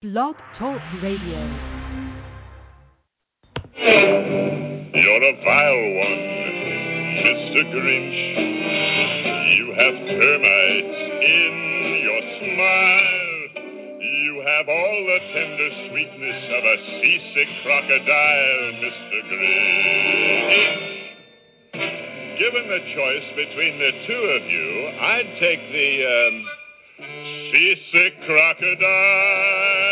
Blog Talk Radio. You're a vile one, Mr. Grinch. You have termites in your smile. You have all the tender sweetness of a seasick crocodile, Mr. Grinch. Given the choice between the two of you, I'd take the um, seasick crocodile.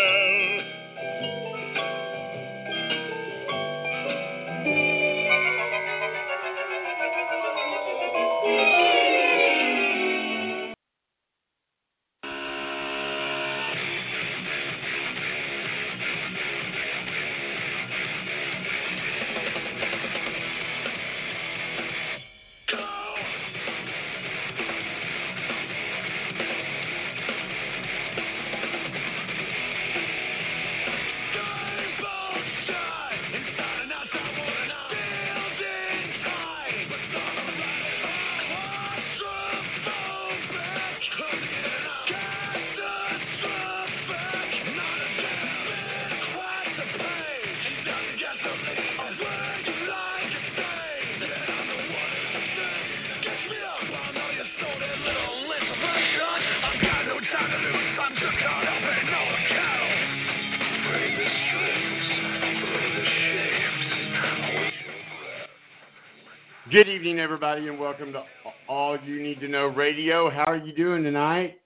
Evening, everybody, and welcome to All You Need to Know Radio. How are you doing tonight?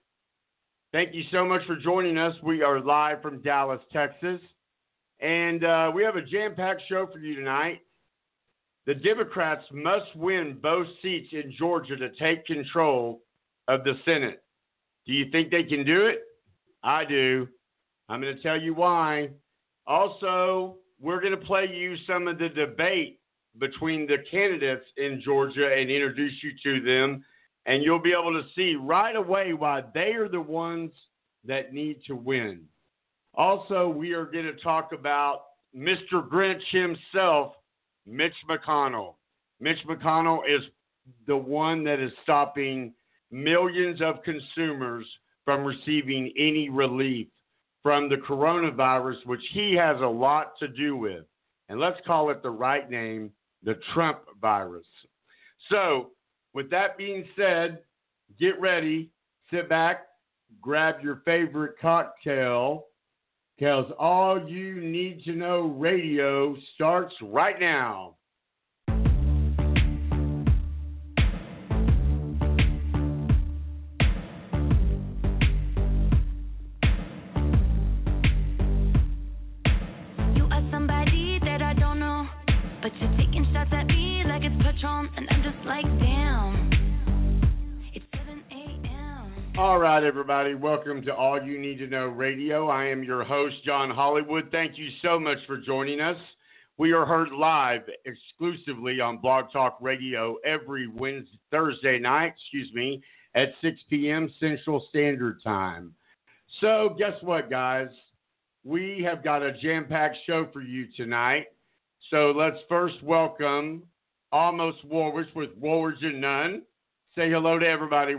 Thank you so much for joining us. We are live from Dallas, Texas, and uh, we have a jam packed show for you tonight. The Democrats must win both seats in Georgia to take control of the Senate. Do you think they can do it? I do. I'm going to tell you why. Also, we're going to play you some of the debate between the candidates in Georgia and introduce you to them. And you'll be able to see right away why they are the ones that need to win. Also, we are going to talk about Mr. Grinch himself, Mitch McConnell. Mitch McConnell is the one that is stopping millions of consumers from receiving any relief from the coronavirus, which he has a lot to do with. And let's call it the right name the Trump virus. So, with that being said, get ready, sit back, grab your favorite cocktail, because all you need to know radio starts right now. Right, everybody, welcome to All You Need to Know Radio. I am your host, John Hollywood. Thank you so much for joining us. We are heard live exclusively on Blog Talk Radio every Wednesday, Thursday night, excuse me, at 6 p.m. Central Standard Time. So, guess what, guys? We have got a jam packed show for you tonight. So, let's first welcome Almost Woolwich with Woolwich and Nunn. Say hello to everybody,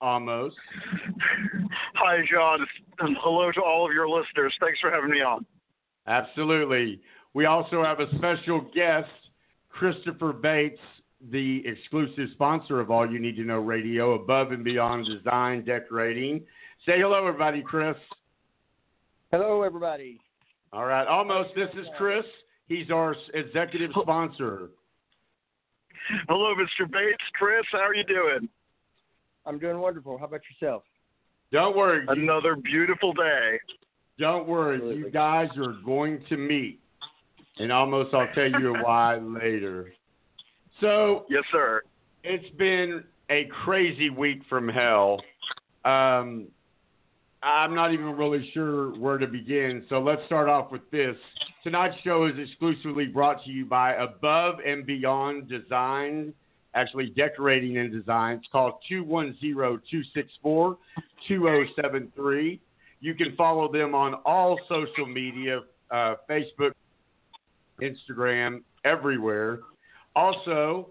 Almost. Hi, John. And hello to all of your listeners. Thanks for having me on. Absolutely. We also have a special guest, Christopher Bates, the exclusive sponsor of All You Need to Know Radio, above and beyond design decorating. Say hello, everybody, Chris. Hello, everybody. All right, almost. This is Chris. He's our executive sponsor. Hello, Mr. Bates. Chris, how are you doing? I'm doing wonderful. How about yourself? Don't worry. you- Another beautiful day. Don't worry. You guys are going to meet. And almost, I'll tell you why later. So, Yes, sir. it's been a crazy week from hell. Um, I'm not even really sure where to begin. So let's start off with this. Tonight's show is exclusively brought to you by Above and Beyond Design, actually decorating and design. It's called 210-264-2073. You can follow them on all social media, uh, Facebook, Instagram, everywhere. Also,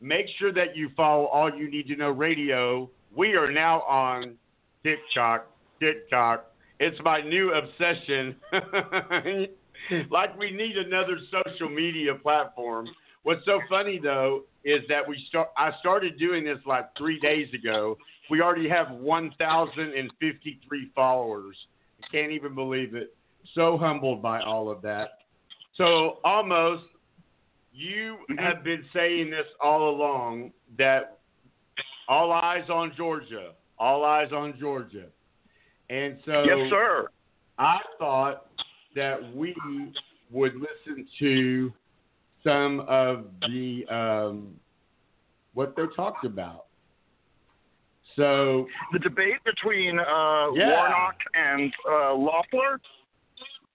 make sure that you follow All You Need to Know Radio. We are now on TikTok, TikTok, It's my new obsession. like we need another social media platform. What's so funny though is that we start. I started doing this like three days ago. We already have 1,053 followers. I can't even believe it. So humbled by all of that. So almost, you mm-hmm. have been saying this all along that all eyes on Georgia, all eyes on Georgia, and so Yes, sir. I thought that we would listen to some of the um, what they talked about. So The debate between uh, Yeah. Warnock and uh, Loeffler,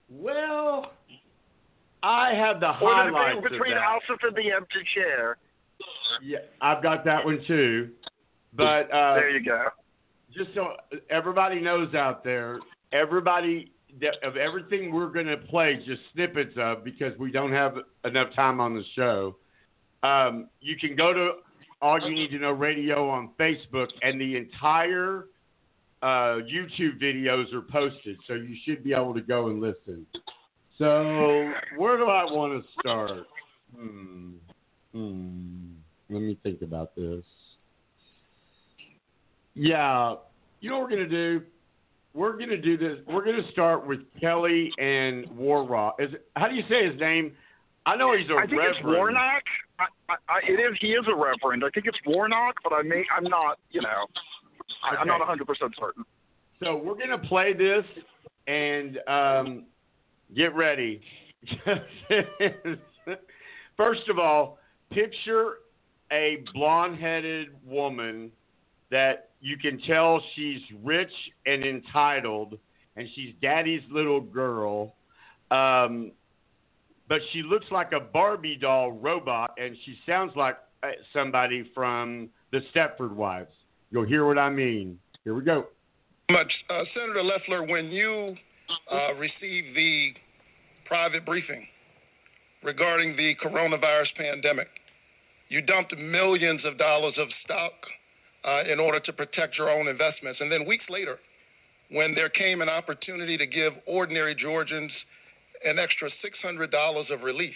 well, I have the or the highlights debate between. Ossoff and the empty chair. Yeah, I've got that one too. But uh, there you go. just so everybody knows out there, everybody of everything we're going to play just snippets of because we don't have enough time on the show. Um, you can go to All You Need to Know Radio on Facebook, and the entire uh, YouTube videos are posted, so you should be able to go and listen. So, where do I want to start? Hmm. Hmm. Let me think about this. Yeah, you know what we're gonna do? We're gonna do this. We're gonna start with Kelly and Warrock. Is how do you say his name? I know he's a I think reverend. it's Warnock. I, I, I, it is. He is a reverend. I think it's Warnock, but I may. I'm not. You know. I, I'm not Okay. 100 percent certain. So we're gonna play this and um, get ready. First of all, picture a blonde-headed woman that you can tell she's rich and entitled, and she's daddy's little girl. Um, but she looks like a Barbie doll robot, and she sounds like uh, somebody from the Stepford Wives. You'll hear what I mean. Here we go. much. Uh, Senator Loeffler, when you uh, received the private briefing regarding the coronavirus pandemic, you dumped millions of dollars of stock uh, in order to protect your own investments. And then weeks later, when there came an opportunity to give ordinary Georgians an extra $600 of relief,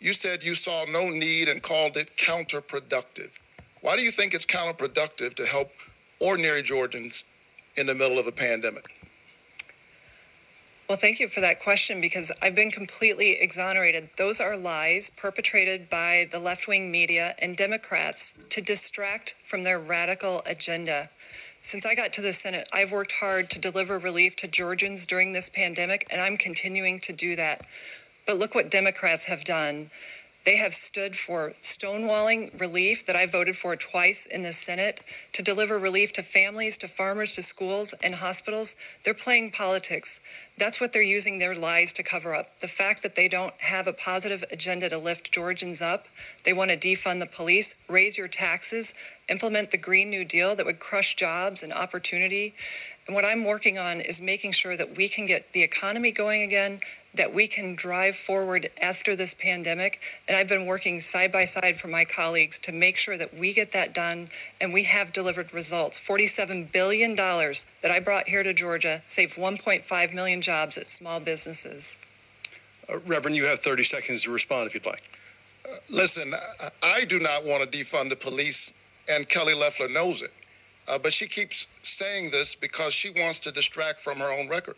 you said you saw no need and called it counterproductive. Why do you think it's counterproductive to help ordinary Georgians in the middle of a pandemic? Well, thank you for that question because I've been completely exonerated. Those are lies perpetrated by the left wing media and Democrats to distract from their radical agenda. Since I got to the Senate, I've worked hard to deliver relief to Georgians during this pandemic, and I'm continuing to do that. But look what Democrats have done. They have stood for stonewalling relief that I voted for twice in the Senate to deliver relief to families, to farmers, to schools, and hospitals. They're playing politics. That's what they're using their lies to cover up. The fact that they don't have a positive agenda to lift Georgians up. They want to defund the police, raise your taxes, implement the Green New Deal that would crush jobs and opportunity. And what I'm working on is making sure that we can get the economy going again, that we can drive forward after this pandemic. And I've been working side by side for my colleagues to make sure that we get that done and we have delivered results. $47 billion that I brought here to Georgia saved 1.5 million jobs at small businesses. Uh, Reverend, you have 30 seconds to respond if you'd like. Uh, listen, I, I do not want to defund the police, and Kelly Loeffler knows it. Uh, but she keeps saying this because she wants to distract from her own record.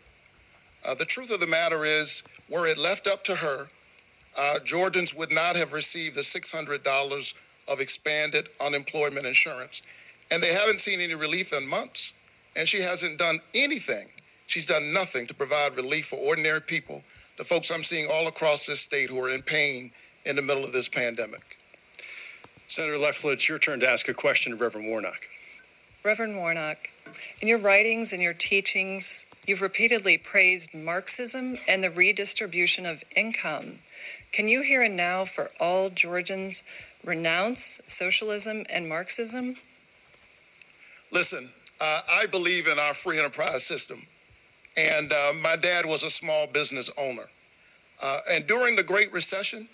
Uh, the truth of the matter is, were it left up to her, uh, Georgians would not have received the $600 of expanded unemployment insurance. And they haven't seen any relief in months. And she hasn't done anything. She's done nothing to provide relief for ordinary people, the folks I'm seeing all across this state who are in pain in the middle of this pandemic. Senator Loeffler, it's your turn to ask a question of Reverend Warnock. Reverend Warnock, in your writings and your teachings, you've repeatedly praised Marxism and the redistribution of income. Can you here and now, for all Georgians, renounce socialism and Marxism? Listen, uh, I believe in our free enterprise system. And uh, my dad was a small business owner. Uh, and during the Great Recession,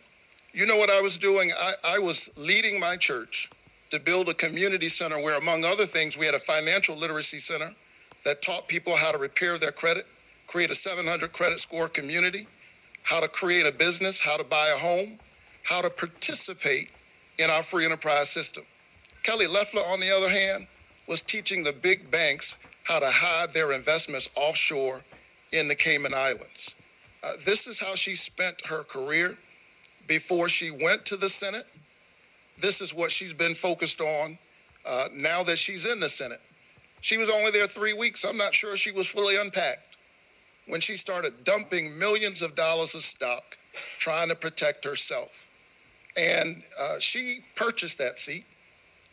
you know what I was doing? I, I was leading my church to build a community center where, among other things, we had a financial literacy center, that taught people how to repair their credit, create a 700 credit score community, how to create a business, how to buy a home, how to participate in our free enterprise system. Kelly Loeffler, on the other hand, was teaching the big banks how to hide their investments offshore in the Cayman Islands. Uh, this is how she spent her career before she went to the Senate. This is what she's been focused on uh, now that she's in the Senate. She was only there three weeks. I'm not sure she was fully unpacked when she started dumping millions of dollars of stock trying to protect herself. And uh, she purchased that seat.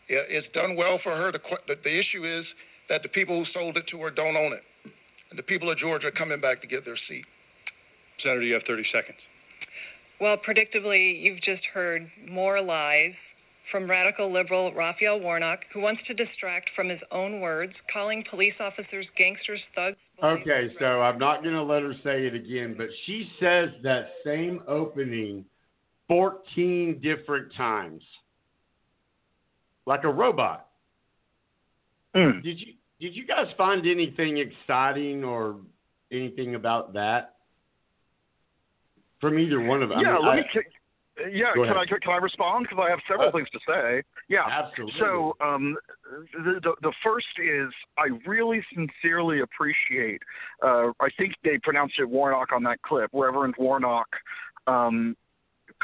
It's done well for her. The, the issue is that the people who sold it to her don't own it. And the people of Georgia are coming back to get their seat. Senator, you have 30 seconds. Well, predictably, you've just heard more lies from radical liberal Raphael Warnock, who wants to distract from his own words, calling police officers gangsters, thugs. Okay, so I'm not going to let her say it again, but she says that same opening 14 different times, like a robot. Mm. Did you did you guys find anything exciting or anything about that from either one of them? Yeah, I mean, let I, me. Yeah, can I can I respond? Because I have several Uh, things to say. Yeah, Absolutely. So um, the, the the first is I really sincerely appreciate. Uh, I think they pronounced it Warnock on that clip, Reverend Warnock, um,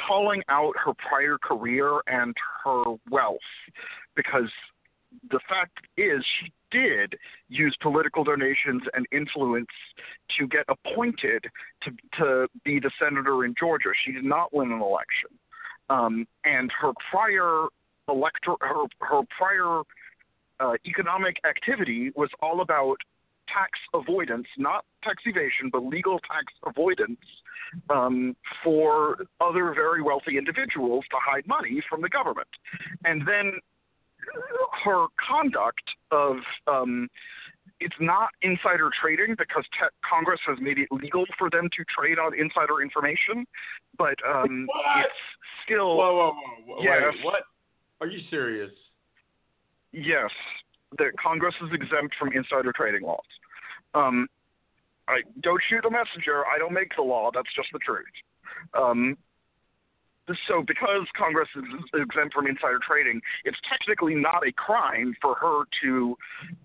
calling out her prior career and her wealth, because the fact is she did use political donations and influence to get appointed to to be the senator in Georgia. She did not win an election, um, and her prior elector her her prior uh, economic activity was all about tax avoidance, not tax evasion, but legal tax avoidance um, for other very wealthy individuals to hide money from the government, and then her conduct of um, it's not insider trading because te- Congress has made it legal for them to trade on insider information, but um, What? it's still whoa, whoa, whoa, whoa, Yes. wait, what? Are you serious? yes, that Congress is exempt from insider trading laws. Um, I don't shoot the messenger. I don't make the law. That's just the truth. Um, so because Congress is exempt from insider trading, it's technically not a crime for her to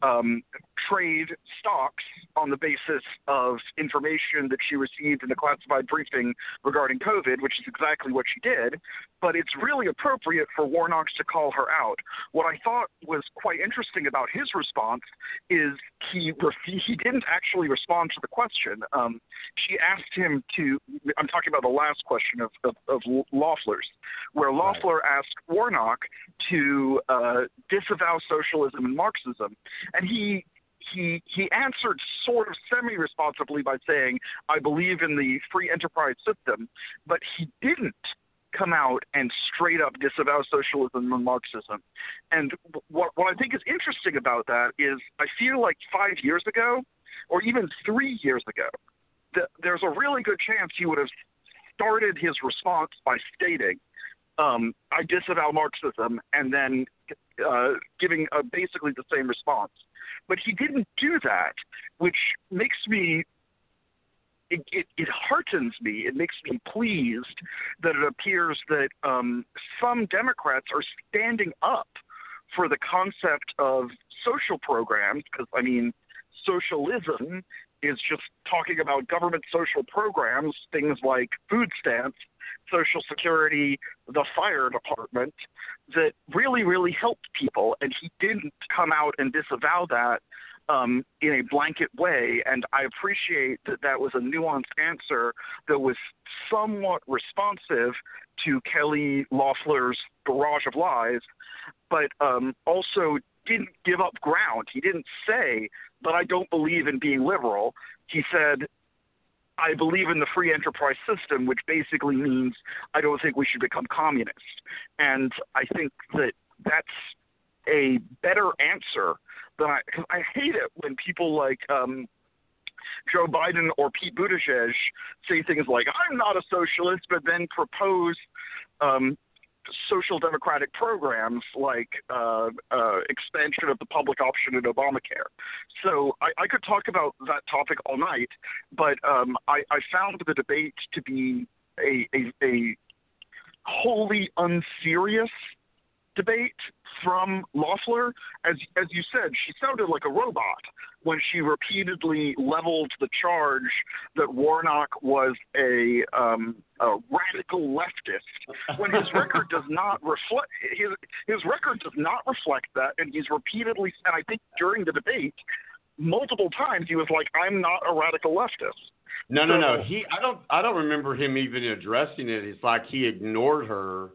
um, trade stocks on the basis of information that she received in the classified briefing regarding COVID, which is exactly what she did. But it's really appropriate for Warnock to call her out. What I thought was quite interesting about his response is he ref- he didn't actually respond to the question. Um, she asked him to. I'm talking about the last question of of, of Loeffler's, where Loeffler asked Warnock to uh, disavow socialism and Marxism, and he he he answered sort of semi-responsibly by saying, "I believe in the free enterprise system," but he didn't come out and straight up disavow socialism and Marxism. And what what I think is interesting about that is I feel like five years ago, or even three years ago, there's a really good chance he would have started his response by stating, um, "I disavow Marxism," and then uh, giving uh, basically the same response. But he didn't do that, which makes me it, it, it heartens me. It makes me pleased that it appears that um, some Democrats are standing up for the concept of social programs, because, I mean, socialism is just talking about government social programs, things like food stamps, Social Security, the fire department, that really, really helped people. And he didn't come out and disavow that um, in a blanket way. And I appreciate that that was a nuanced answer that was somewhat responsive to Kelly Loeffler's barrage of lies, but um, also didn't give up ground. He didn't say, but I don't believe in being liberal. He said, I believe in the free enterprise system, which basically means I don't think we should become communist. And I think that that's a better answer than I. Cause I hate it when people like um, Joe Biden or Pete Buttigieg say things like "I'm not a socialist," but then propose um, social democratic programs like uh, uh, expansion of the public option in Obamacare. So I, I could talk about that topic all night, but um, I, I found the debate to be a, a, a wholly unserious debate from Loeffler. As as you said, she sounded like a robot when she repeatedly leveled the charge that Warnock was a, um, a radical leftist, when his record does not reflect his his record does not reflect that, and he's repeatedly and I think during the debate, multiple times he was like, "I'm not a radical leftist." No, no, no. He, I don't, I don't remember him even addressing it. It's like he ignored her,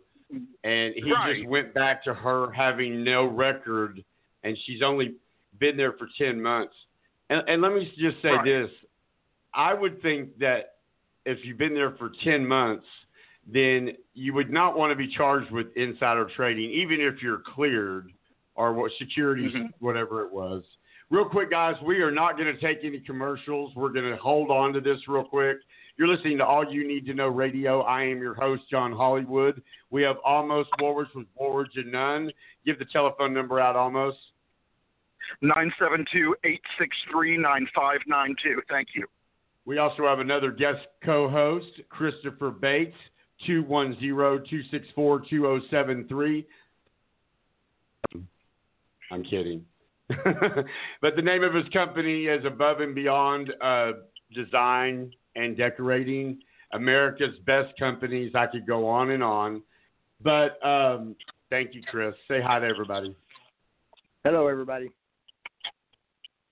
and he Right. just went back to her having no record, and she's only been there for ten months. And, and let me just say Right. this: I would think that if you've been there for ten months, then you would not want to be charged with insider trading, even if you're cleared or what securities, Mhm. whatever it was. Real quick, guys, we are not going to take any commercials. We're going to hold on to this real quick. You're listening to All You Need to Know Radio. I am your host, John Hollywood. We have Almost Woolworths with Woolworths and None. Give the telephone number out, Almost. 972-863-9592. Thank you. We also have another guest co-host, Christopher Bates, 210-264-2073. I'm kidding. but the name of his company is Above and Beyond uh, Design and Decorating. America's best companies. I could go on and on. But um, thank you, Chris. Say hi to everybody. Hello, everybody.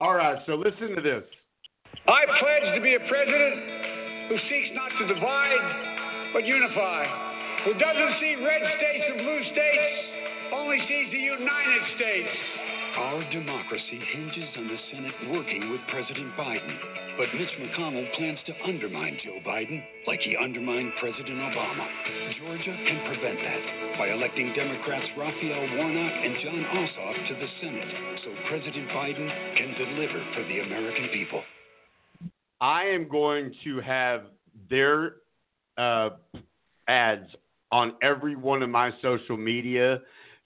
All right, so listen to this. I pledge to be a president who seeks not to divide, but unify, who doesn't see red states and blue states, only sees the United States. Our democracy hinges on the Senate working with President Biden. But Mitch McConnell plans to undermine Joe Biden like he undermined President Obama. Georgia can prevent that by electing Democrats Raphael Warnock and Jon Ossoff to the Senate so President Biden can deliver for the American people. I am going to have their uh, ads on every one of my social media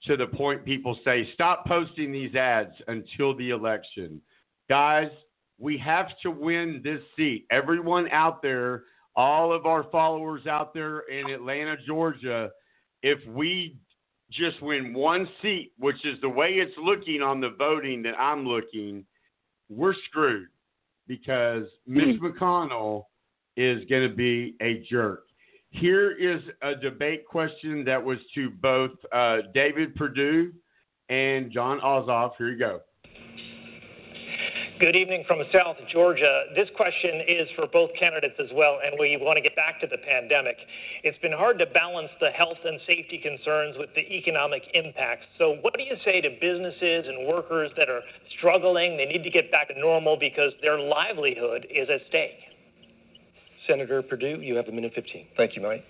to the point people say, stop posting these ads until the election. Guys, we have to win this seat. Everyone out there, all of our followers out there in Atlanta, Georgia, if we just win one seat, which is the way it's looking on the voting that I'm looking, we're screwed because Mitch McConnell is going to be a jerk. Here is a debate question that was to both uh, David Perdue and Jon Ossoff. Here you go. Good evening from South Georgia. This question is for both candidates as well, and we want to get back to the pandemic. It's been hard to balance the health and safety concerns with the economic impacts. So, what do you say to businesses and workers that are struggling? They need to get back to normal because their livelihood is at stake. Senator Perdue, you have a minute 15. Thank you, Mike.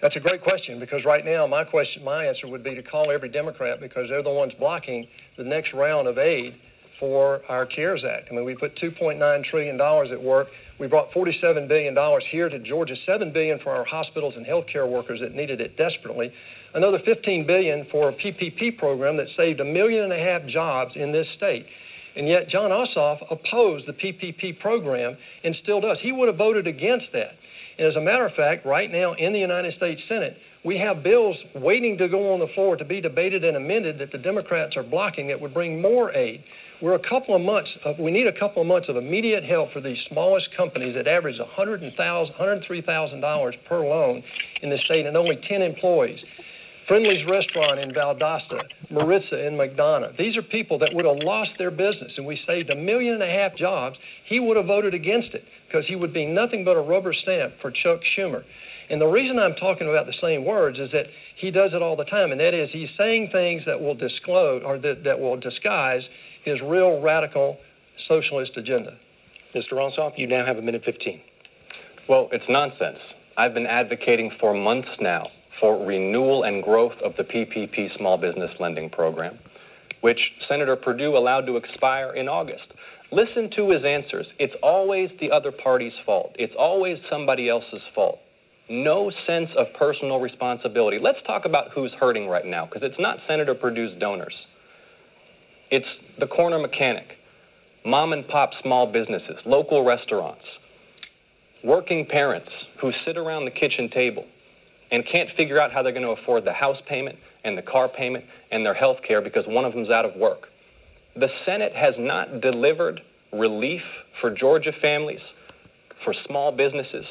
That's a great question because right now my question, my answer would be to call every Democrat because they're the ones blocking the next round of aid for our CARES Act. I mean, we put 2.9 trillion dollars at work. We brought 47 billion dollars here to Georgia, 7 billion for our hospitals and healthcare workers that needed it desperately. Another 15 billion for a PPP program that saved a million and a half jobs in this state. And yet Jon Ossoff opposed the PPP program and still does. He would have voted against that. And as a matter of fact, right now in the United States Senate, we have bills waiting to go on the floor to be debated and amended that the Democrats are blocking that would bring more aid. We're a couple of months, of, we need a couple of months of immediate help for these smallest companies that average $100,000, $103,000 per loan in the state and only 10 employees. Friendly's Restaurant in Valdosta, Maritza in McDonough. These are people that would have lost their business, and we saved a million and a half jobs. He would have voted against it because he would be nothing but a rubber stamp for Chuck Schumer. And the reason I'm talking about the same words is that he does it all the time, and that is he's saying things that will disclose or that, that will disguise his real radical socialist agenda. Mr. Ossoff, you now have a minute 15. Well, it's nonsense. I've been advocating for months now for renewal and growth of the PPP small business lending program, which Senator Perdue allowed to expire in August. Listen to his answers. It's always the other party's fault. It's always somebody else's fault. no sense of personal responsibility. Let's talk about who's hurting right now, because it's not Senator Perdue's donors. It's the corner mechanic, mom and pop small businesses, local restaurants, working parents who sit around the kitchen table and can't figure out how they're going to afford the house payment and the car payment and their health care because one of them's out of work. The Senate has not delivered relief for Georgia families, for small businesses,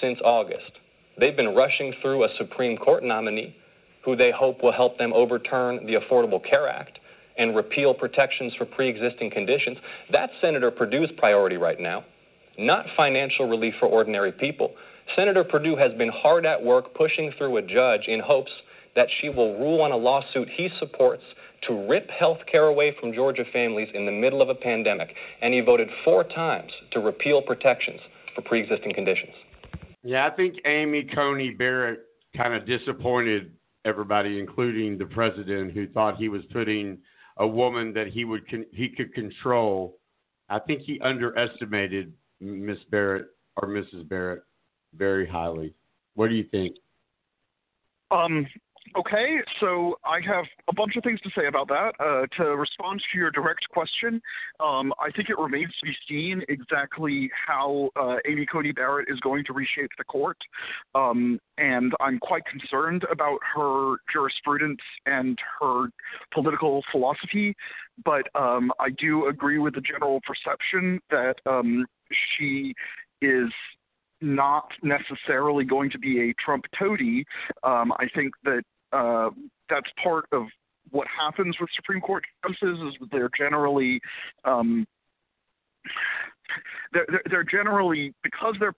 since August. They've been rushing through a Supreme Court nominee who they hope will help them overturn the Affordable Care Act and repeal protections for pre existing conditions. That's Senator Perdue's priority right now, not financial relief for ordinary people. Senator Perdue has been hard at work pushing through a judge in hopes that she will rule on a lawsuit he supports to rip health care away from Georgia families in the middle of a pandemic. And he voted four times to repeal protections for pre existing conditions. Yeah, I think Amy Coney Barrett kind of disappointed everybody, including the president, who thought he was putting a woman that he would con- he could control. I think he underestimated Miss Barrett or Mrs. Barrett very highly. What do you think? Um, okay, so I have a bunch of things to say about that. Uh, to respond to your direct question, um, I think it remains to be seen exactly how uh, Amy Coney Barrett is going to reshape the court. Um, and I'm quite concerned about her jurisprudence and her political philosophy. But um, I do agree with the general perception that um, she is not necessarily going to be a Trump toady. Um, I think that uh, that's part of what happens with Supreme Court justices is they're generally um, they're, they're generally because they're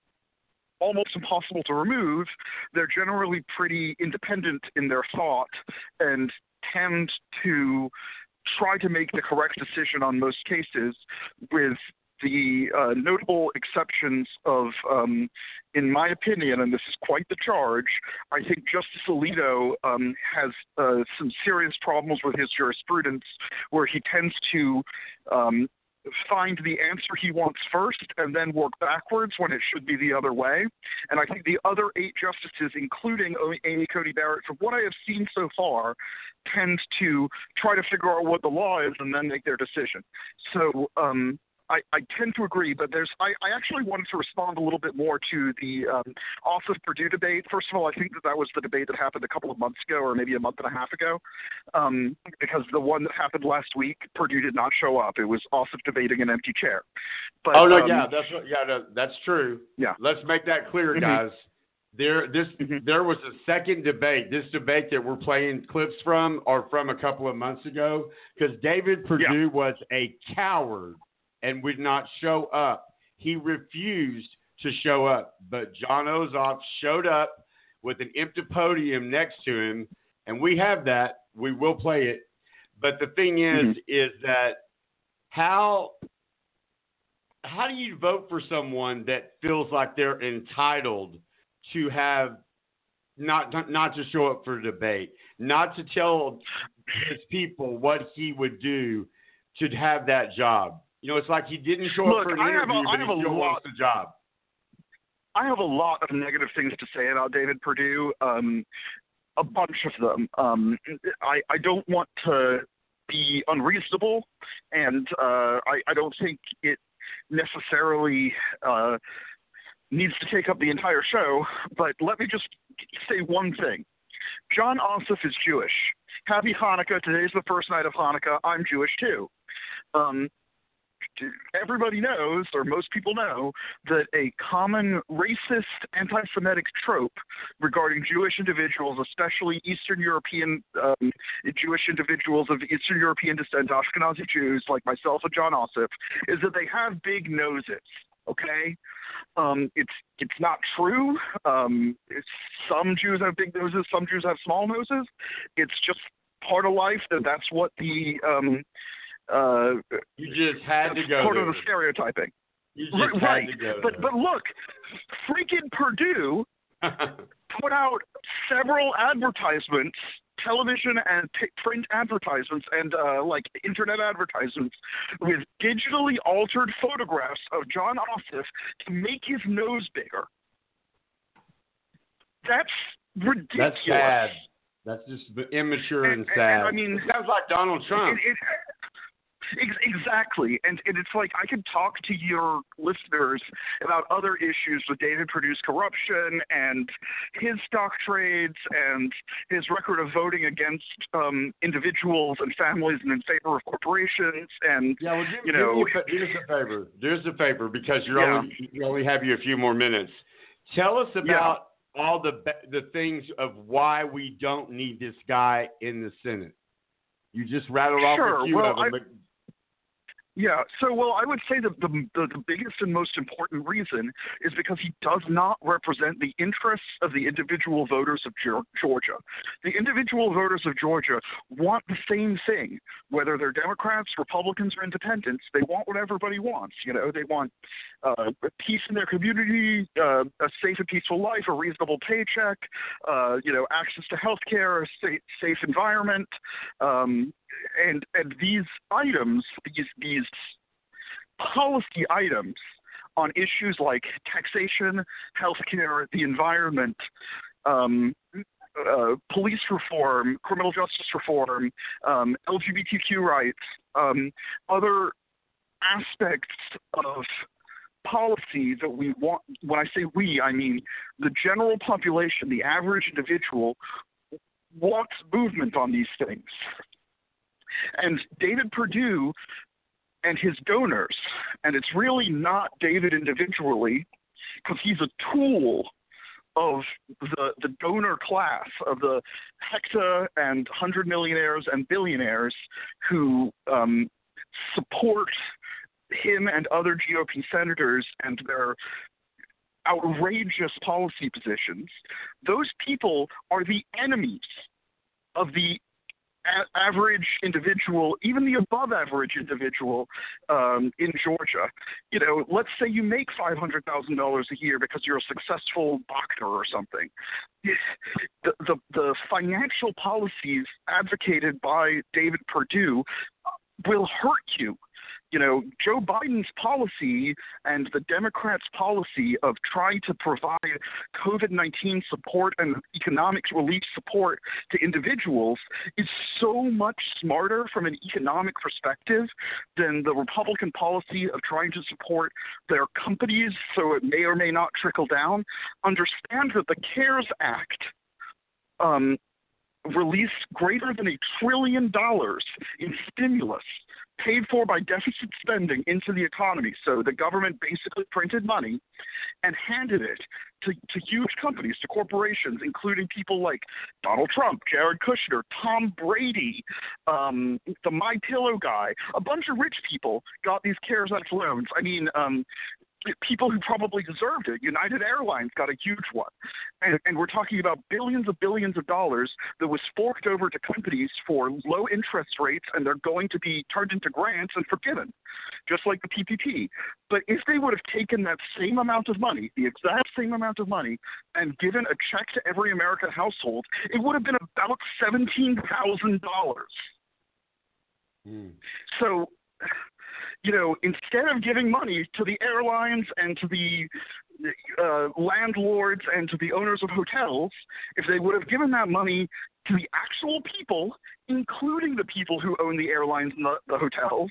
almost impossible to remove, they're generally pretty independent in their thought and tend to try to make the correct decision on most cases with the uh, notable exceptions of, um, in my opinion, and this is quite the charge, I think Justice Alito um, has uh, some serious problems with his jurisprudence where he tends to um, find the answer he wants first and then work backwards when it should be the other way. And I think the other eight justices, including Amy Coney Barrett, from what I have seen so far, tend to try to figure out what the law is and then make their decision. So um, I, I tend to agree, but there's I, I actually wanted to respond a little bit more to the um, Perdue debate. First of all, I think that that was the debate that happened a couple of months ago, or maybe a month and a half ago, um, because the one that happened last week, Perdue did not show up. It was Ossoff debating an empty chair. But, oh no, um, yeah, that's what, yeah, no, that's true. Yeah, let's make that clear, Mhm. guys. There, this, Mm-hmm. there was a second debate. This debate that we're playing clips from are from a couple of months ago because David Perdue was a coward and would not show up. He refused to show up, but Jon Ossoff showed up with an empty podium next to him, and we have that. We will play it. But the thing is, mm-hmm. is that how how do you vote for someone that feels like they're entitled to have not not, not to show up for a debate, not to tell his people what he would do to have that job? You know, it's like he didn't show up for an I have a- interview, I have he a lot- the job. I have a lot of negative things to say about David Perdue. Um, a bunch of them. Um, I, I don't want to be unreasonable, and uh, I, I don't think it necessarily uh, needs to take up the entire show. But let me just say one thing. Jon Ossoff is Jewish. Happy Hanukkah. Today's the first night of Hanukkah. I'm Jewish too. Um, everybody knows, or most people know, that a common racist anti Semitic trope regarding Jewish individuals, especially Eastern European um, Jewish individuals of Eastern European descent, Ashkenazi Jews like myself and Jon Ossoff, is that they have big noses. Okay? Um, it's it's not true. Um, it's, some Jews have big noses, some Jews have small noses. It's just part of life that that's what the um, uh, You just had to go part of the stereotyping. You just right, had to go but but look, freaking Perdue put out several advertisements, television and print advertisements, and uh, like internet advertisements with digitally altered photographs of Jon Ossoff to make his nose bigger. That's ridiculous. That's sad. That's just immature and, And- sad. and, I mean, it sounds like Donald Trump. It- it- exactly, and and it's like I could talk to your listeners about other issues with David Perdue's corruption and his stock trades and his record of voting against um, individuals and families and in favor of corporations and yeah, well, do, you know do us a favor. Do us a favor because you're Yeah. only you only have you a few more minutes. Tell us about all the the things of why we don't need this guy in the Senate. You just rattled off a few well, of them. Yeah, so well, I would say that the, the the biggest and most important reason is because he does not represent the interests of the individual voters of Georgia. The individual voters of Georgia want the same thing, whether they're Democrats, Republicans, or Independents. They want what everybody wants. You know, they want uh, peace in their community, uh, a safe and peaceful life, a reasonable paycheck, uh, you know, access to health care, a safe, safe environment, um, and and these items, these these policy items on issues like taxation, healthcare, the environment, um, uh, police reform, criminal justice reform, um, LGBTQ rights, um, other aspects of policy that we want. When I say we, I mean the general population, the average individual wants movement on these things. And David Perdue and his donors, and it's really not David individually, because he's a tool of the the donor class of the hecta and hundred millionaires and billionaires who um, support him and other GOP senators and their outrageous policy positions. Those people are the enemies of the a- average individual, even the above average individual um, in Georgia. You know, let's say you make $500,000 a year because you're a successful doctor or something. The, the, the financial policies advocated by David Perdue will hurt you you know, Joe Biden's policy and the Democrats' policy of trying to provide COVID 19 support and economic relief support to individuals is so much smarter from an economic perspective than the Republican policy of trying to support their companies so it may or may not trickle down. Understand that the CARES Act. Um, released greater than a trillion dollars in stimulus paid for by deficit spending into the economy. So the government basically printed money and handed it to, to huge companies, to corporations, including people like Donald Trump, Jared Kushner, Tom Brady, um, the My Pillow guy. A bunch of rich people got these CARES Act loans. I mean, um, people who probably deserved it. United Airlines got a huge one. And, and we're talking about billions of billions of dollars that was forked over to companies for low interest rates, and they're going to be turned into grants and forgiven, just like the PPP. But if they would have taken that same amount of money, the exact same amount of money, and given a check to every American household, it would have been about $17,000. Hmm. So, you know, instead of giving money to the airlines and to the uh, landlords and to the owners of hotels, if they would have given that money to the actual people, including the people who own the airlines and the, the hotels,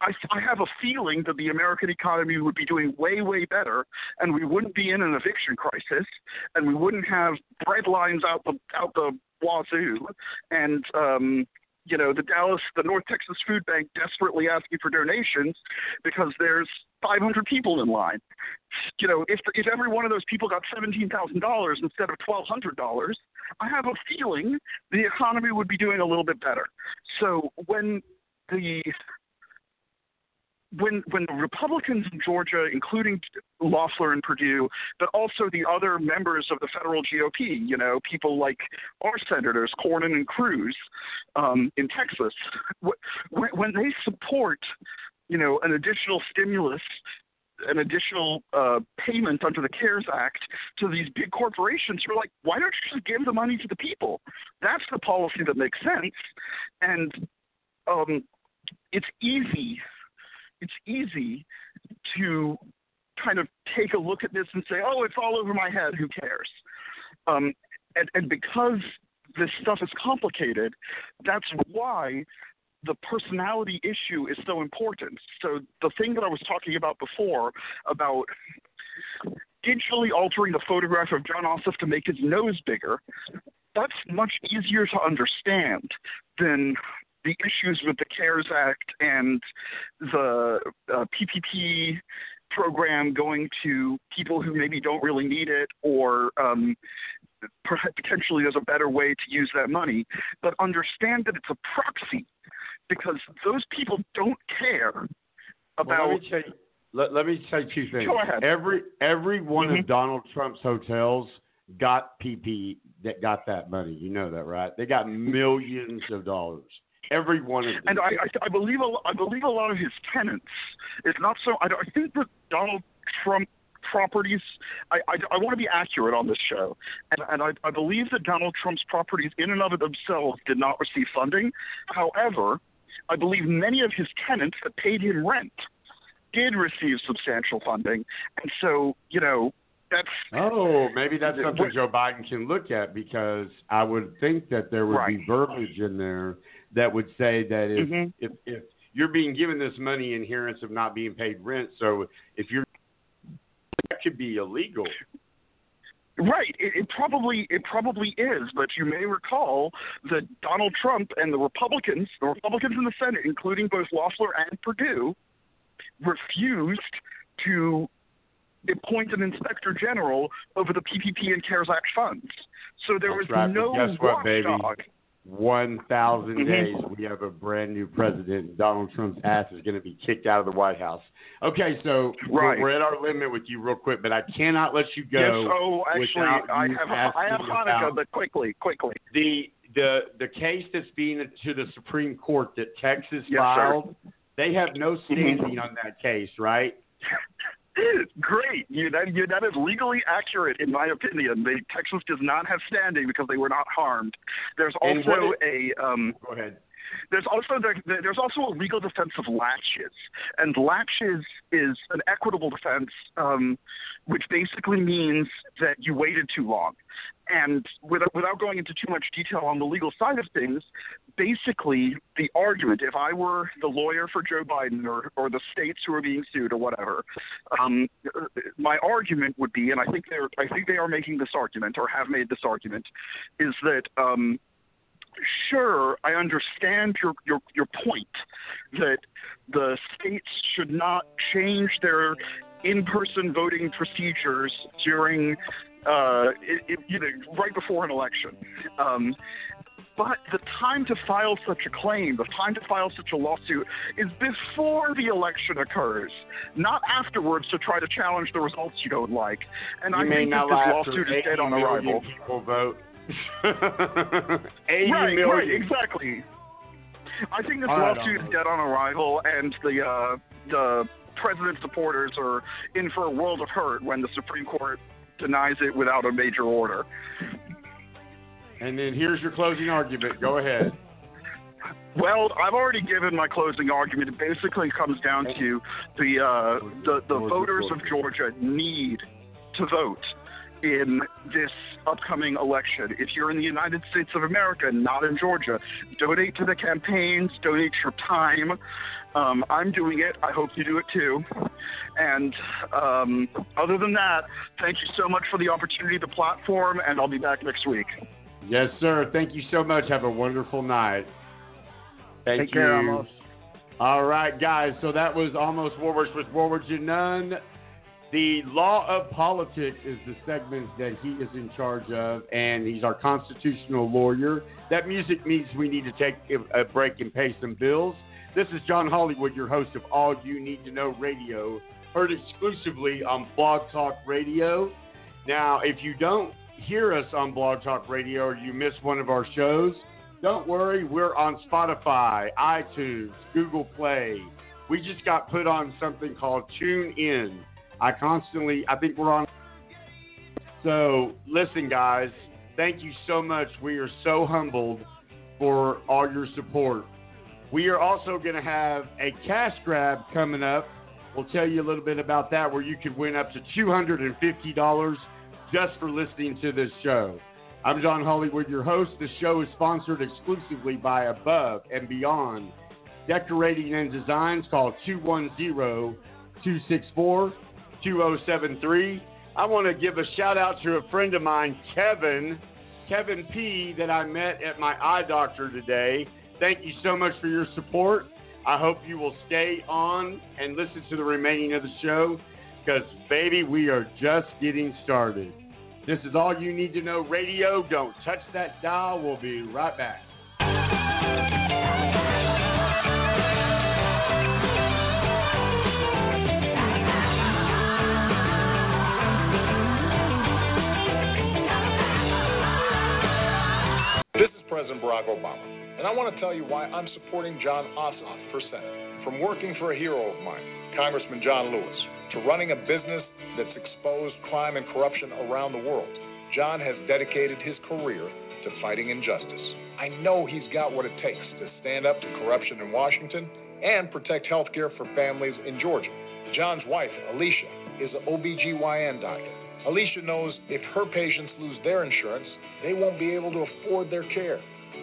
I, I have a feeling that the American economy would be doing way, way better, and we wouldn't be in an eviction crisis, and we wouldn't have bread lines out the out the wazoo, and um, you know the Dallas, the North Texas Food Bank desperately asking for donations because there's 500 people in line. You know, if if every one of those people got seventeen thousand dollars instead of twelve hundred dollars, I have a feeling the economy would be doing a little bit better. So when the when when the Republicans in Georgia, including Loeffler and Perdue, but also the other members of the federal GOP, you know, people like our senators Cornyn and Cruz um, in Texas, when, when they support, you know, an additional stimulus. An additional uh, payment under the CARES Act to these big corporations. We're like, why don't you just give the money to the people? That's the policy that makes sense. And um, it's easy it's easy to kind of take a look at this and say, oh, it's all over my head. Who cares? Um, and, and because this stuff is complicated, that's why the personality issue is so important. So the thing that I was talking about before about digitally altering the photograph of Jon Ossoff to make his nose bigger, that's much easier to understand than the issues with the CARES Act and the uh, PPP program going to people who maybe don't really need it or um, potentially there's a better way to use that money, but understand that it's a proxy because those people don't care about. Well, let me say, let, let me say two things. Go ahead. Every every one Mhm. of Donald Trump's hotels got PP that got that money. You know that, right? They got millions of dollars. Every one of them. And I, I, I believe a, I believe a lot of his tenants. It's not so. I, I think that Donald Trump properties. I, I, I want to be accurate on this show, and, and I, I believe that Donald Trump's properties, in and of themselves, did not receive funding. However, I believe many of his tenants that paid him rent did receive substantial funding, and so you know that's Oh, maybe that's something Joe Biden can look at because I would think that there would be verbiage in there that would say that if, Mhm. if if you're being given this money in adherence of not being paid rent, so if you're that could be illegal. Right. It, it probably it probably is, but you may recall that Donald Trump and the Republicans, the Republicans in the Senate, including both Loeffler and Perdue, refused to appoint an inspector general over the PPP and CARES Act funds. So there That's was right, no what, baby? watchdog. One thousand Mhm. days, we have a brand new president. Donald Trump's ass is going to be kicked out of the White House. Okay, so we're- Right. we're at our limit with you, real quick, but I cannot let you go. yes. Oh, actually, I have I have Hanukkah, but quickly, quickly. the the the case that's being to the Supreme Court that Texas Yes, sir. filed, they have no Mm-hmm. standing on that case, right? Great. You, that, you, that is legally accurate, in my opinion. They, Texas does not have standing because they were not harmed. There's also a um, Go ahead. There's also there, there's also a legal defense of laches, and laches is an equitable defense, um, which basically means that you waited too long. And without, without going into too much detail on the legal side of things, basically the argument, if I were the lawyer for Joe Biden or, or the states who are being sued or whatever, um, my argument would be, and I think they're I think they are making this argument or have made this argument, is that um, sure, I understand your, your your point that the states should not change their in-person voting procedures during uh, it, it, you know right before an election. Um, but the time to file such a claim, the time to file such a lawsuit, is before the election occurs, not afterwards to try to challenge the results you don't like. And you I think not this lawsuit is dead on arrival. people vote. 80 right, million. right, exactly. I think this lawsuit is dead on arrival, and the uh, the president's supporters are in for a world of hurt when the Supreme Court denies it without a major order. And then here's your closing argument. Go ahead. Well, I've already given my closing argument. It basically comes down to the uh, the, the voters of Georgia need to vote in this upcoming election. If you're in the United States of America, not in Georgia, donate to the campaigns, donate your time. Um, I'm doing it. I hope you do it too. And um, other than that, thank you so much for the opportunity, the platform, and I'll be back next week. Yes, sir. Thank you so much. Have a wonderful night. Thank Take you. care, All right, guys. So that was almost Warwards with Warwards and None. The law of politics is the segment that he is in charge of, and he's our constitutional lawyer. That music means we need to take a break and pay some bills. This is John Hollywood, your host of All You Need to Know Radio, heard exclusively on Blog Talk Radio. Now, if you don't hear us on Blog Talk Radio or you miss one of our shows, don't worry, we're on Spotify, iTunes, Google Play. We just got put on something called Tune In. I constantly, I think we're on. So, listen, guys, thank you so much. We are so humbled for all your support. We are also going to have a cash grab coming up. We'll tell you a little bit about that where you could win up to $250 just for listening to this show. I'm John Hollywood, your host. The show is sponsored exclusively by Above and Beyond Decorating and Designs. Call 210 264 2073. I want to give a shout out to a friend of mine, Kevin, Kevin P., that I met at my eye doctor today. Thank you so much for your support. I hope you will stay on and listen to the remaining of the show because, baby, we are just getting started. This is all you need to know radio. Don't touch that dial. We'll be right back. President Barack Obama, and I want to tell you why I'm supporting Jon Ossoff for Senate. From working for a hero of mine, Congressman John Lewis, to running a business that's exposed crime and corruption around the world, Jon has dedicated his career to fighting injustice. I know he's got what it takes to stand up to corruption in Washington and protect health care for families in Georgia. Jon's wife, Alisha, is an OBGYN doctor. Alisha knows if her patients lose their insurance, they won't be able to afford their care.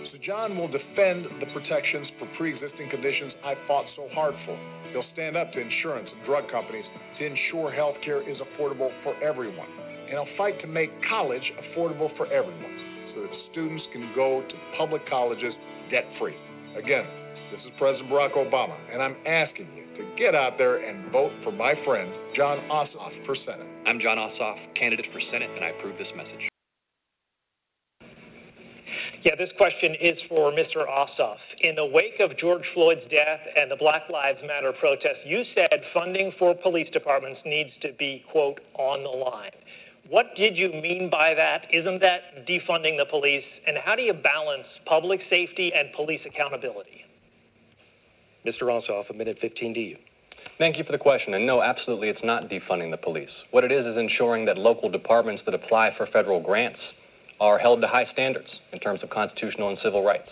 So Jon will defend the protections for pre-existing conditions I fought so hard for. He'll stand up to insurance and drug companies to ensure health care is affordable for everyone. And he'll fight to make college affordable for everyone so that students can go to public colleges debt-free. Again, this is President Barack Obama, and I'm asking you to get out there and vote for my friend, Jon Ossoff, for Senate. I'm Jon Ossoff, candidate for Senate, and I approve this message. Yeah, this question is for Mr. Ossoff. In the wake of George Floyd's death and the Black Lives Matter protests, you said funding for police departments needs to be, quote, on the line. What did you mean by that? Isn't that defunding the police? And how do you balance public safety and police accountability? Mr. Ossoff, a minute 15 to you. Thank you for the question. And no, absolutely, it's not defunding the police. What it is is ensuring that local departments that apply for federal grants are held to high standards in terms of constitutional and civil rights.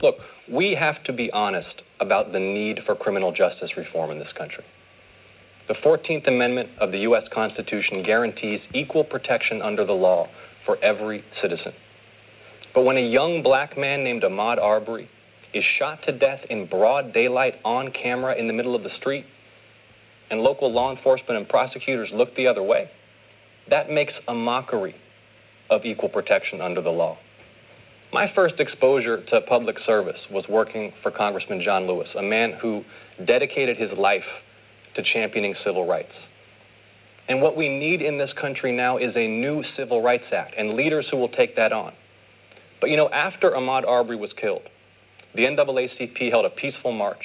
Look, we have to be honest about the need for criminal justice reform in this country. The 14th Amendment of the U.S. Constitution guarantees equal protection under the law for every citizen. But when a young black man named Ahmaud Arbery is shot to death in broad daylight on camera in the middle of the street, and local law enforcement and prosecutors look the other way, that makes a mockery of equal protection under the law. My first exposure to public service was working for Congressman John Lewis, a man who dedicated his life to championing civil rights. And what we need in this country now is a new Civil Rights Act and leaders who will take that on. But you know, after Ahmaud Arbery was killed, the NAACP held a peaceful march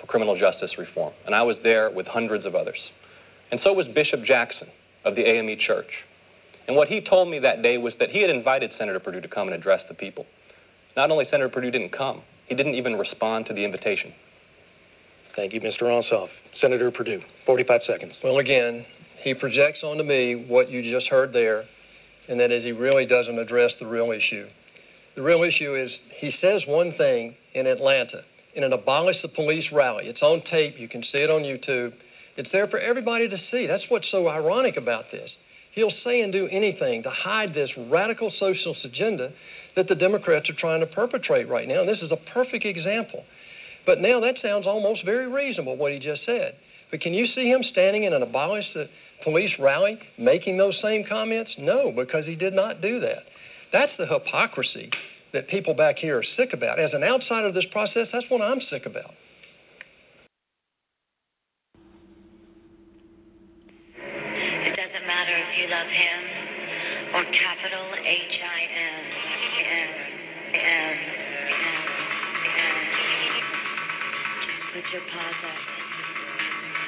for criminal justice reform, and I was there with hundreds of others. And so was Bishop Jackson of the AME Church. And what he told me that day was that he had invited Senator Perdue to come and address the people. Not only Senator Perdue didn't come, he didn't even respond to the invitation. Thank you, Mr. Ossoff. Senator Perdue, 45 seconds. Well, again, he projects onto me what you just heard there, and that is he really doesn't address the real issue. The real issue is he says one thing in Atlanta in an abolish the police rally. It's on tape. You can see it on YouTube. It's there for everybody to see. That's what's so ironic about this. He'll say and do anything to hide this radical socialist agenda that the Democrats are trying to perpetrate right now. And this is a perfect example. But now that sounds almost very reasonable, what he just said. But can you see him standing in an abolish the police rally making those same comments? No, because he did not do that. That's the hypocrisy that people back here are sick about. As an outsider of this process, that's what I'm sick about. It doesn't matter if you love him or capital H I M. M. M. M. M. Put your paws up.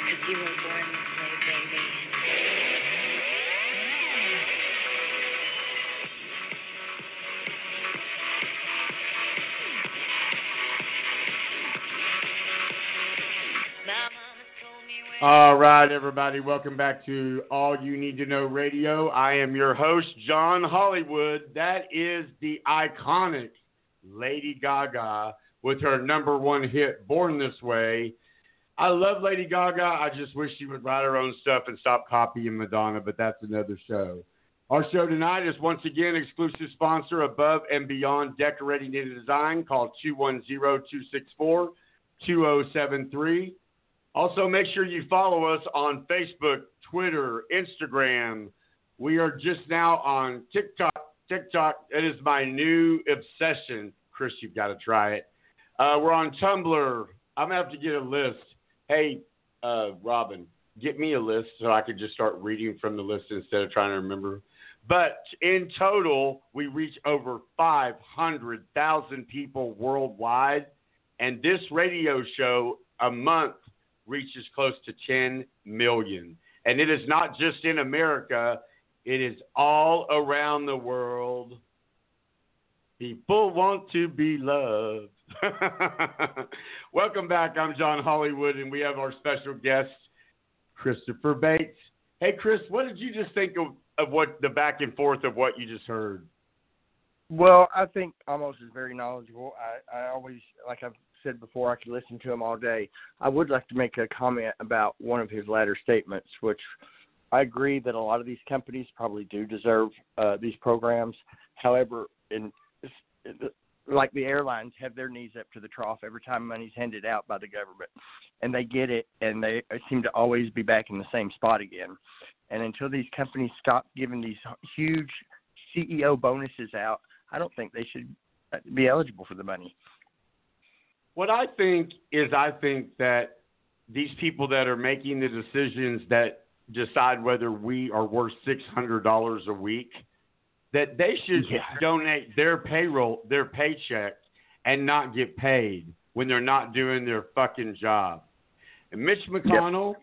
Because you were born this way, baby. All right, everybody, welcome back to All You Need to Know Radio. I am your host, John Hollywood. That is the iconic Lady Gaga with her number one hit, Born This Way. I love Lady Gaga. I just wish she would write her own stuff and stop copying Madonna, but that's another show. Our show tonight is once again exclusive sponsor Above and Beyond Decorating and Design. Call 210-264-2073. Also, make sure you follow us on Facebook, Twitter, Instagram. We are just now on TikTok. TikTok, it is my new obsession. Chris, you've got to try it. Uh, we're on Tumblr. I'm going to have to get a list. Hey, uh, Robin, get me a list so I could just start reading from the list instead of trying to remember. But in total, we reach over 500,000 people worldwide. And this radio show a month reaches close to 10 million. And it is not just in America, it is all around the world. People want to be loved. Welcome back. I'm John Hollywood, and we have our special guest, Christopher Bates. Hey, Chris, what did you just think of, of what the back and forth of what you just heard? Well, I think Amos is very knowledgeable. I, I always, like I've said before, I could listen to him all day. I would like to make a comment about one of his latter statements, which I agree that a lot of these companies probably do deserve uh, these programs. However, in like the airlines have their knees up to the trough every time money's handed out by the government, and they get it, and they seem to always be back in the same spot again. And until these companies stop giving these huge CEO bonuses out, I don't think they should uh, be eligible for the money. What I think is, I think that these people that are making the decisions that decide whether we are worth six hundred dollars a week that they should Yeah. donate their payroll, their paycheck, and not get paid when they're not doing their fucking job. And Mitch McConnell,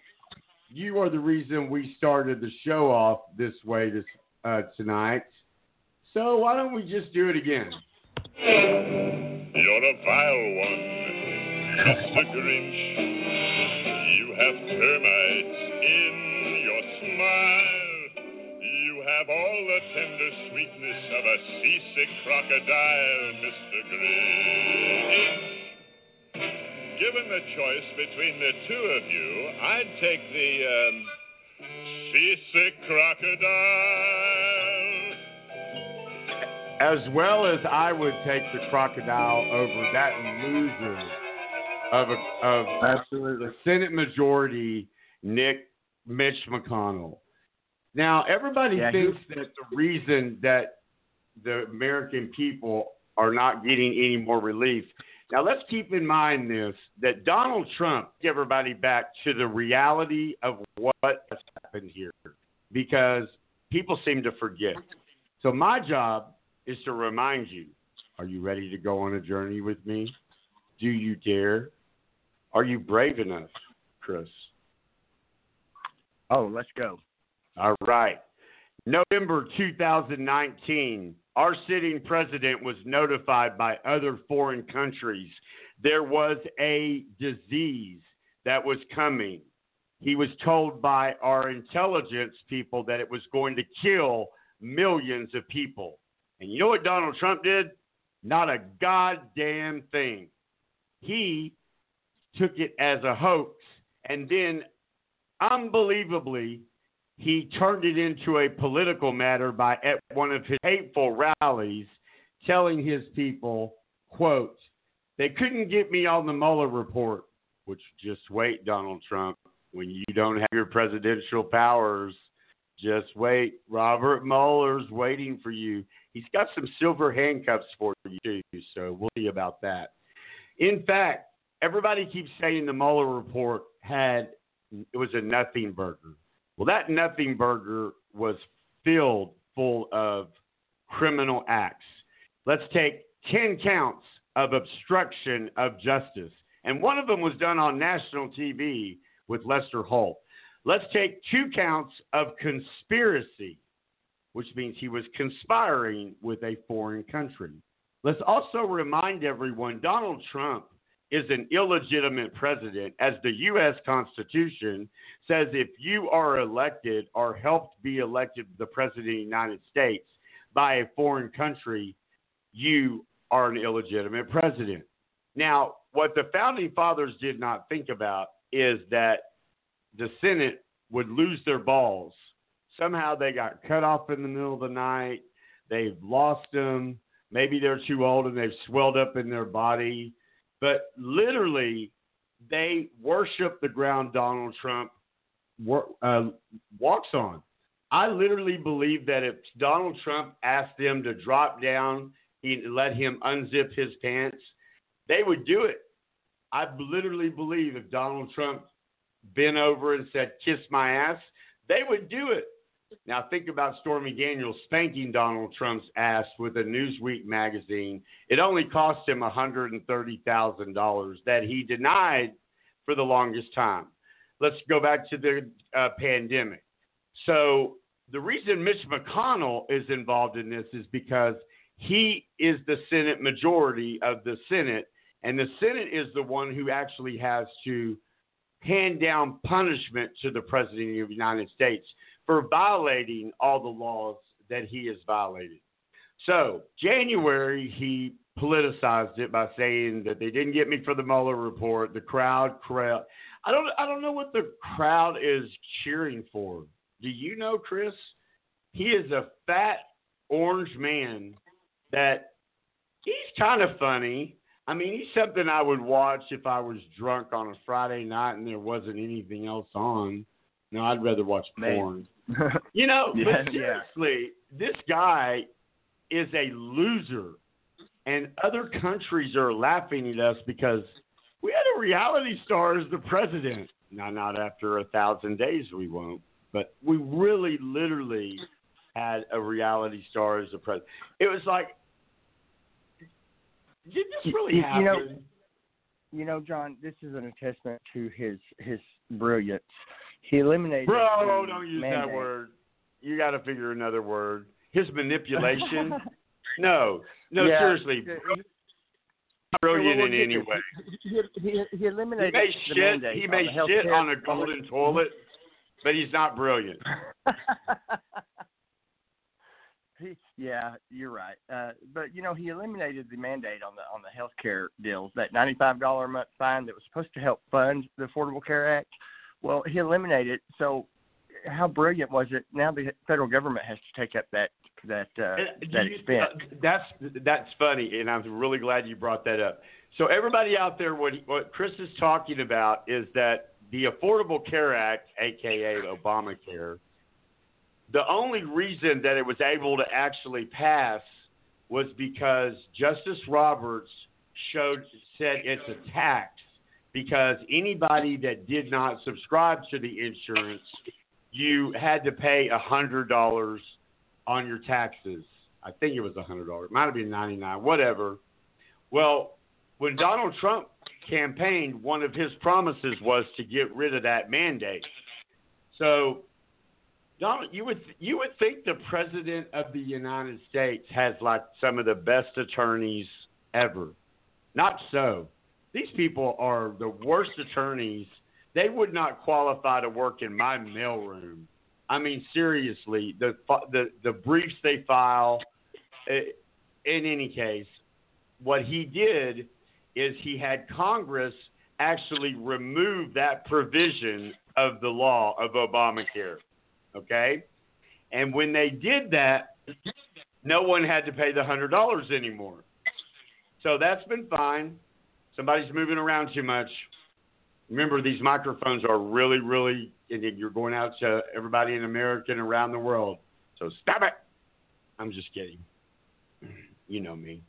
you are the reason we started the show off this way this uh, tonight. So why don't we just do it again? You're a vile one, just a Grinch. You have termites in your smile. You have all the tender sweetness of a seasick crocodile, Mr. Grinch. Given the choice between the two of you, I'd take the um, seasick crocodile. As well as I would take the crocodile over that loser of a, of Absolutely. the Senate majority, Nick Mitch McConnell. Now, everybody Yeah, he- thinks that the reason that the American people are not getting any more relief. Now, let's keep in mind this that Donald Trump everybody back to the reality of what has happened here because people seem to forget. So, my job is to remind you are you ready to go on a journey with me? Do you dare? Are you brave enough, Chris? Oh, let's go. All right. November 2019, our sitting president was notified by other foreign countries there was a disease that was coming. He was told by our intelligence people that it was going to kill millions of people. And you know what Donald Trump did? Not a goddamn thing. He took it as a hoax and then unbelievably he turned it into a political matter by at one of his hateful rallies telling his people, quote, they couldn't get me on the Mueller report, which just wait, Donald Trump, when you don't have your presidential powers, just wait. Robert Mueller's waiting for you. He's got some silver handcuffs for you, too, so we'll see about that. In fact, everybody keeps saying the Mueller report had it was a nothing burger. Well, that nothing burger was filled full of criminal acts. Let's take 10 counts of obstruction of justice. And one of them was done on national TV with Lester Holt. Let's take two counts of conspiracy, which means he was conspiring with a foreign country. Let's also remind everyone Donald Trump is an illegitimate president, as the U.S. Constitution says if you are elected or helped be elected the president of the United States by a foreign country, you are an illegitimate president. Now, what the founding fathers did not think about is that the Senate would lose their balls somehow they got cut off in the middle of the night. They've lost them. Maybe they're too old and they've swelled up in their body. But literally, they worship the ground Donald Trump uh, walks on. I literally believe that if Donald Trump asked them to drop down and let him unzip his pants, they would do it. I literally believe if Donald Trump bent over and said, kiss my ass, they would do it. Now think about Stormy Daniels spanking Donald Trump's ass with a Newsweek magazine. It only cost him $130,000 that he denied for the longest time. Let's go back to the uh, pandemic. So the reason Mitch McConnell is involved in this is because he is the Senate majority of the Senate, and the Senate is the one who actually has to hand down punishment to the President of the United States for violating all the laws that he has violated. So, January, he politicized it by saying that they didn't get me for the Mueller report. The crowd, crowd. I don't, I don't know what the crowd is cheering for. Do you know, Chris? He is a fat orange man that he's kind of funny. I mean, he's something I would watch if I was drunk on a Friday night and there wasn't anything else on. No, I'd rather watch porn. you know, Yeah, but seriously, this guy is a loser, and other countries are laughing at us because we had a reality star as the president. Now, not after a thousand days, we won't, but we really, literally had a reality star as the president. It was like, did this really you, happen? you know, you know, John, this is an testament to his his brilliance. He eliminated. Bro, the don't use mandate. that word. You got to figure another word. His manipulation. no, no, Yeah, seriously. he- Brilliant in any way. this. He, he, he He eliminated may the shit. mandate He on may the shit on a golden toilet, but he's not brilliant. He, yeah, you're right. Uh, but you know, he eliminated the mandate on the on the health care deals. That ninety five dollar a month fine that was supposed to help fund the Affordable Care Act. Well, he eliminated. it. So, how brilliant was it? Now the federal government has to take up that that uh, Uh, that you- expense. uh, that's that's funny, and I'm really glad you brought that up. So everybody out there, what what Chris is talking about is that the Affordable Care Act, aka Obamacare, the only reason that it was able to actually pass was because Justice Roberts showed said it's a tax because anybody that did not subscribe to the insurance, you had to pay a hundred dollars on your taxes. I think it was a hundred dollars. It Might have been ninety nine, whatever. Well, when Donald Trump campaigned, one of his promises was to get rid of that mandate. So, Donald, you would you would think the president of the United States has like some of the best attorneys ever. Not so. These people are the worst attorneys. They would not qualify to work in my mailroom. I mean, seriously, the the the briefs they file. eh, In any case, what he did is he had Congress actually remove that provision of the law of Obamacare. Okay, and when they did that, no one had to pay the hundred dollars anymore. So that's been fine. Somebody's moving around too much. Remember, these microphones are really, really, and you're going out to everybody in America and around the world. So stop it. I'm just kidding. You know me.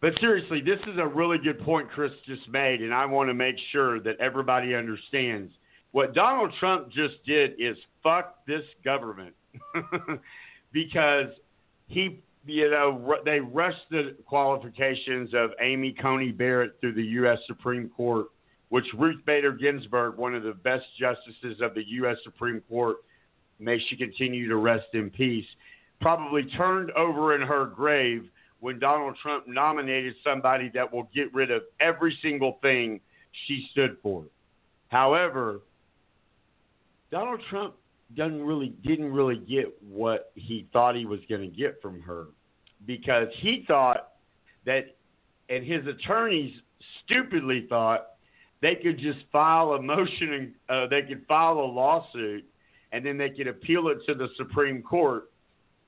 But seriously, this is a really good point Chris just made, and I want to make sure that everybody understands. What Donald Trump just did is fuck this government because he, you know, they rushed the qualifications of Amy Coney Barrett through the U.S. Supreme Court, which Ruth Bader Ginsburg, one of the best justices of the U.S. Supreme Court, may she continue to rest in peace, probably turned over in her grave when Donald Trump nominated somebody that will get rid of every single thing she stood for. However, Donald Trump doesn't really didn't really get what he thought he was going to get from her because he thought that and his attorneys stupidly thought they could just file a motion and uh, they could file a lawsuit and then they could appeal it to the Supreme Court,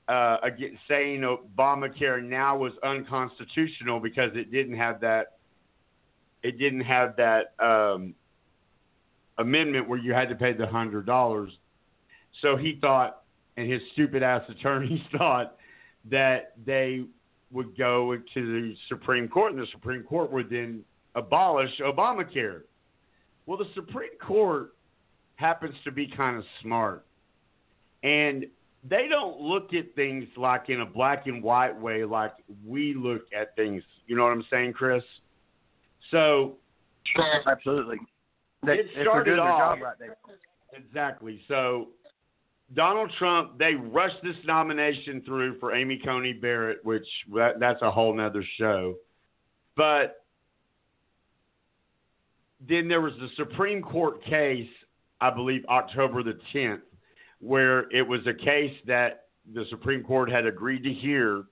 uh, again, saying Obamacare now was unconstitutional because it didn't have that. It didn't have that um, amendment where you had to pay the hundred dollars. So he thought, and his stupid ass attorneys thought that they would go to the Supreme Court, and the Supreme Court would then abolish Obamacare. Well, the Supreme Court happens to be kind of smart, and they don't look at things like in a black and white way, like we look at things. You know what I'm saying, Chris? So, absolutely. They, it started they're doing their off right, exactly. So Donald Trump, they rushed this nomination through for Amy Coney Barrett, which that, that's a whole nother show. But then there was the Supreme Court case, I believe October the 10th, where it was a case that the Supreme Court had agreed to hear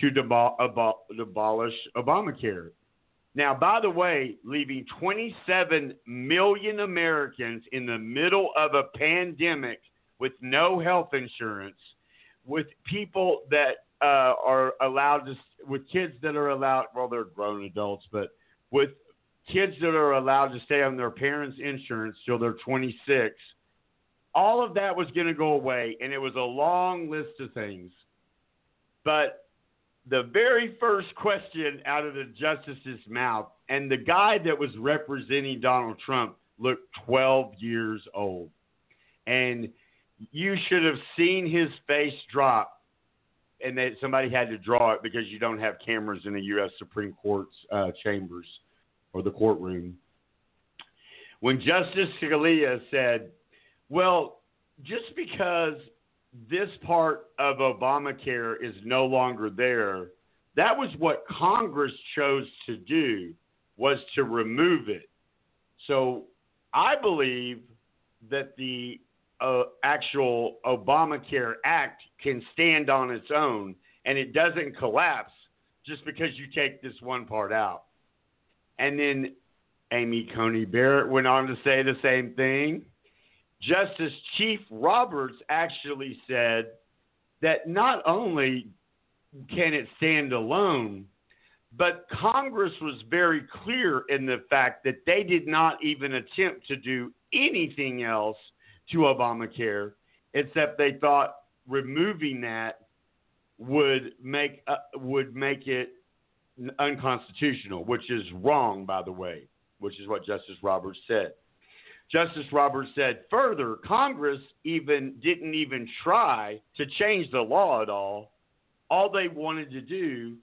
to debo- abo- abolish Obamacare. Now, by the way, leaving 27 million Americans in the middle of a pandemic with no health insurance, with people that uh, are allowed to, with kids that are allowed, well, they're grown adults, but with kids that are allowed to stay on their parents' insurance till they're 26. All of that was going to go away, and it was a long list of things. But the very first question out of the justice's mouth, and the guy that was representing Donald Trump looked 12 years old. And you should have seen his face drop, and that somebody had to draw it because you don't have cameras in the U.S. Supreme Court's uh, chambers or the courtroom. When Justice Scalia said, Well, just because this part of Obamacare is no longer there, that was what Congress chose to do was to remove it. So I believe that the uh, actual Obamacare Act can stand on its own and it doesn't collapse just because you take this one part out. And then Amy Coney Barrett went on to say the same thing. Justice Chief Roberts actually said that not only can it stand alone, but Congress was very clear in the fact that they did not even attempt to do anything else to Obamacare except they thought removing that would make uh, would make it unconstitutional, which is wrong, by the way, which is what Justice Roberts said. Justice Roberts said further, Congress even didn't even try to change the law at all. All they wanted to do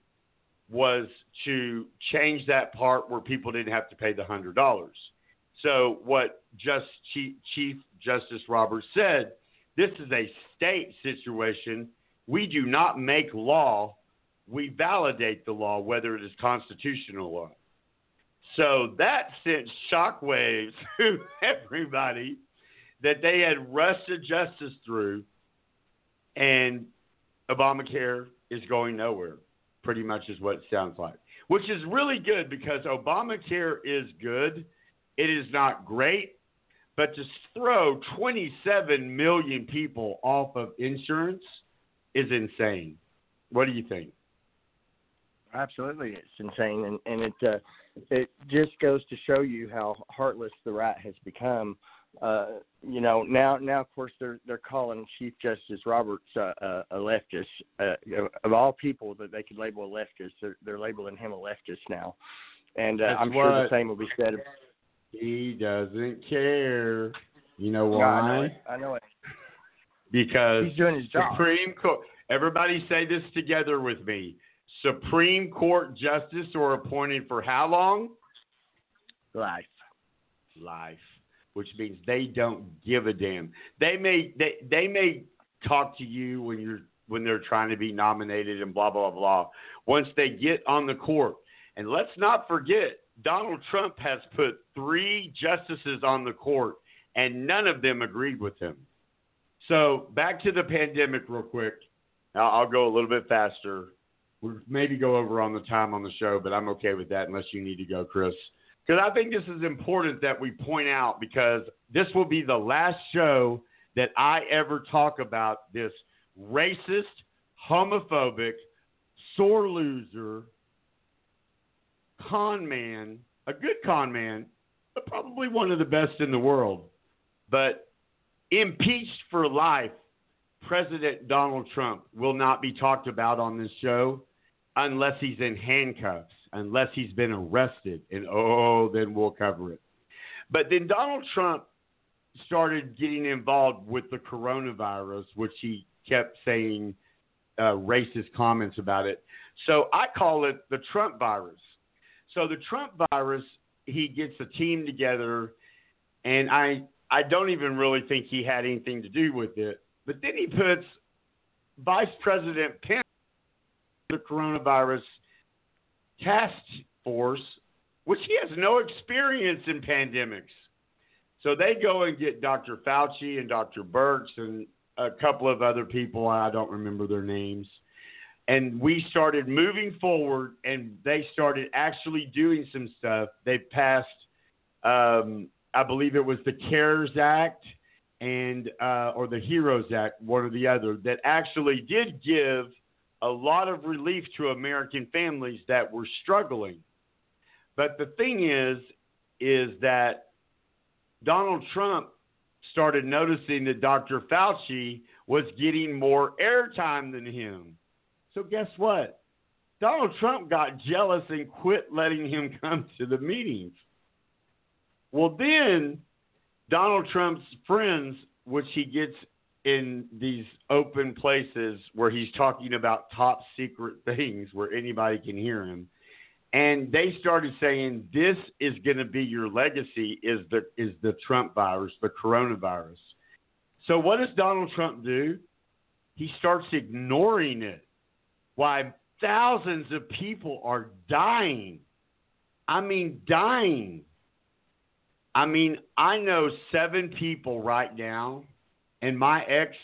was to change that part where people didn't have to pay the hundred dollars. So what just Chief, Chief Justice Roberts said, this is a state situation. We do not make law we validate the law, whether it is constitutional or not. So that sent shockwaves through everybody that they had rushed a justice through, and Obamacare is going nowhere. Pretty much is what it sounds like, which is really good because Obamacare is good. It is not great, but to throw 27 million people off of insurance is insane. What do you think? Absolutely, it's insane, and and it uh, it just goes to show you how heartless the right has become. Uh, you know, now now of course they're they're calling Chief Justice Roberts uh, uh, a leftist. Uh, of all people that they could label a leftist, they're, they're labeling him a leftist now, and uh, I'm sure the same will be said. Of, he doesn't care. You know No, why? I know it. I know it. Because He's doing his job. Supreme Court. Everybody say this together with me. Supreme Court justice are appointed for how long? Life. Life, which means they don't give a damn. They may they they may talk to you when you're when they're trying to be nominated and blah blah blah. Once they get on the court, and let's not forget, Donald Trump has put three justices on the court, and none of them agreed with him. So back to the pandemic, real quick. I'll, I'll go a little bit faster. We'll maybe go over on the time on the show, but I'm okay with that unless you need to go, Chris. Because I think this is important that we point out because this will be the last show that I ever talk about this racist, homophobic, sore loser, con man, a good con man, but probably one of the best in the world. But impeached for life, President Donald Trump will not be talked about on this show unless he's in handcuffs, unless he's been arrested. And oh, then we'll cover it. But then Donald Trump started getting involved with the coronavirus, which he kept saying uh, racist comments about it. So I call it the Trump virus. So the Trump virus, he gets a team together, and I I don't even really think he had anything to do with it. But then he puts Vice President Pence, the coronavirus task force, which he has no experience in pandemics. So they go and get Dr. Fauci and Dr. Birx and a couple of other people. I don't remember their names. And we started moving forward, and they started actually doing some stuff. They passed, um, I believe it was the CARES Act and uh, or the Heroes Act, one or the other, that actually did give a lot of relief to American families that were struggling. But the thing is, is that Donald Trump started noticing that Dr. Fauci was getting more airtime than him. So guess what? Donald Trump got jealous and quit letting him come to the meetings. Well, then Donald Trump's friends, which he gets in these open places where he's talking about top secret things where anybody can hear him, and they started saying this is going to be your legacy is the is the Trump virus, the coronavirus. So what does Donald Trump do? He starts ignoring it. Why thousands of people are dying. I mean dying. I mean, I know seven people right now, and my ex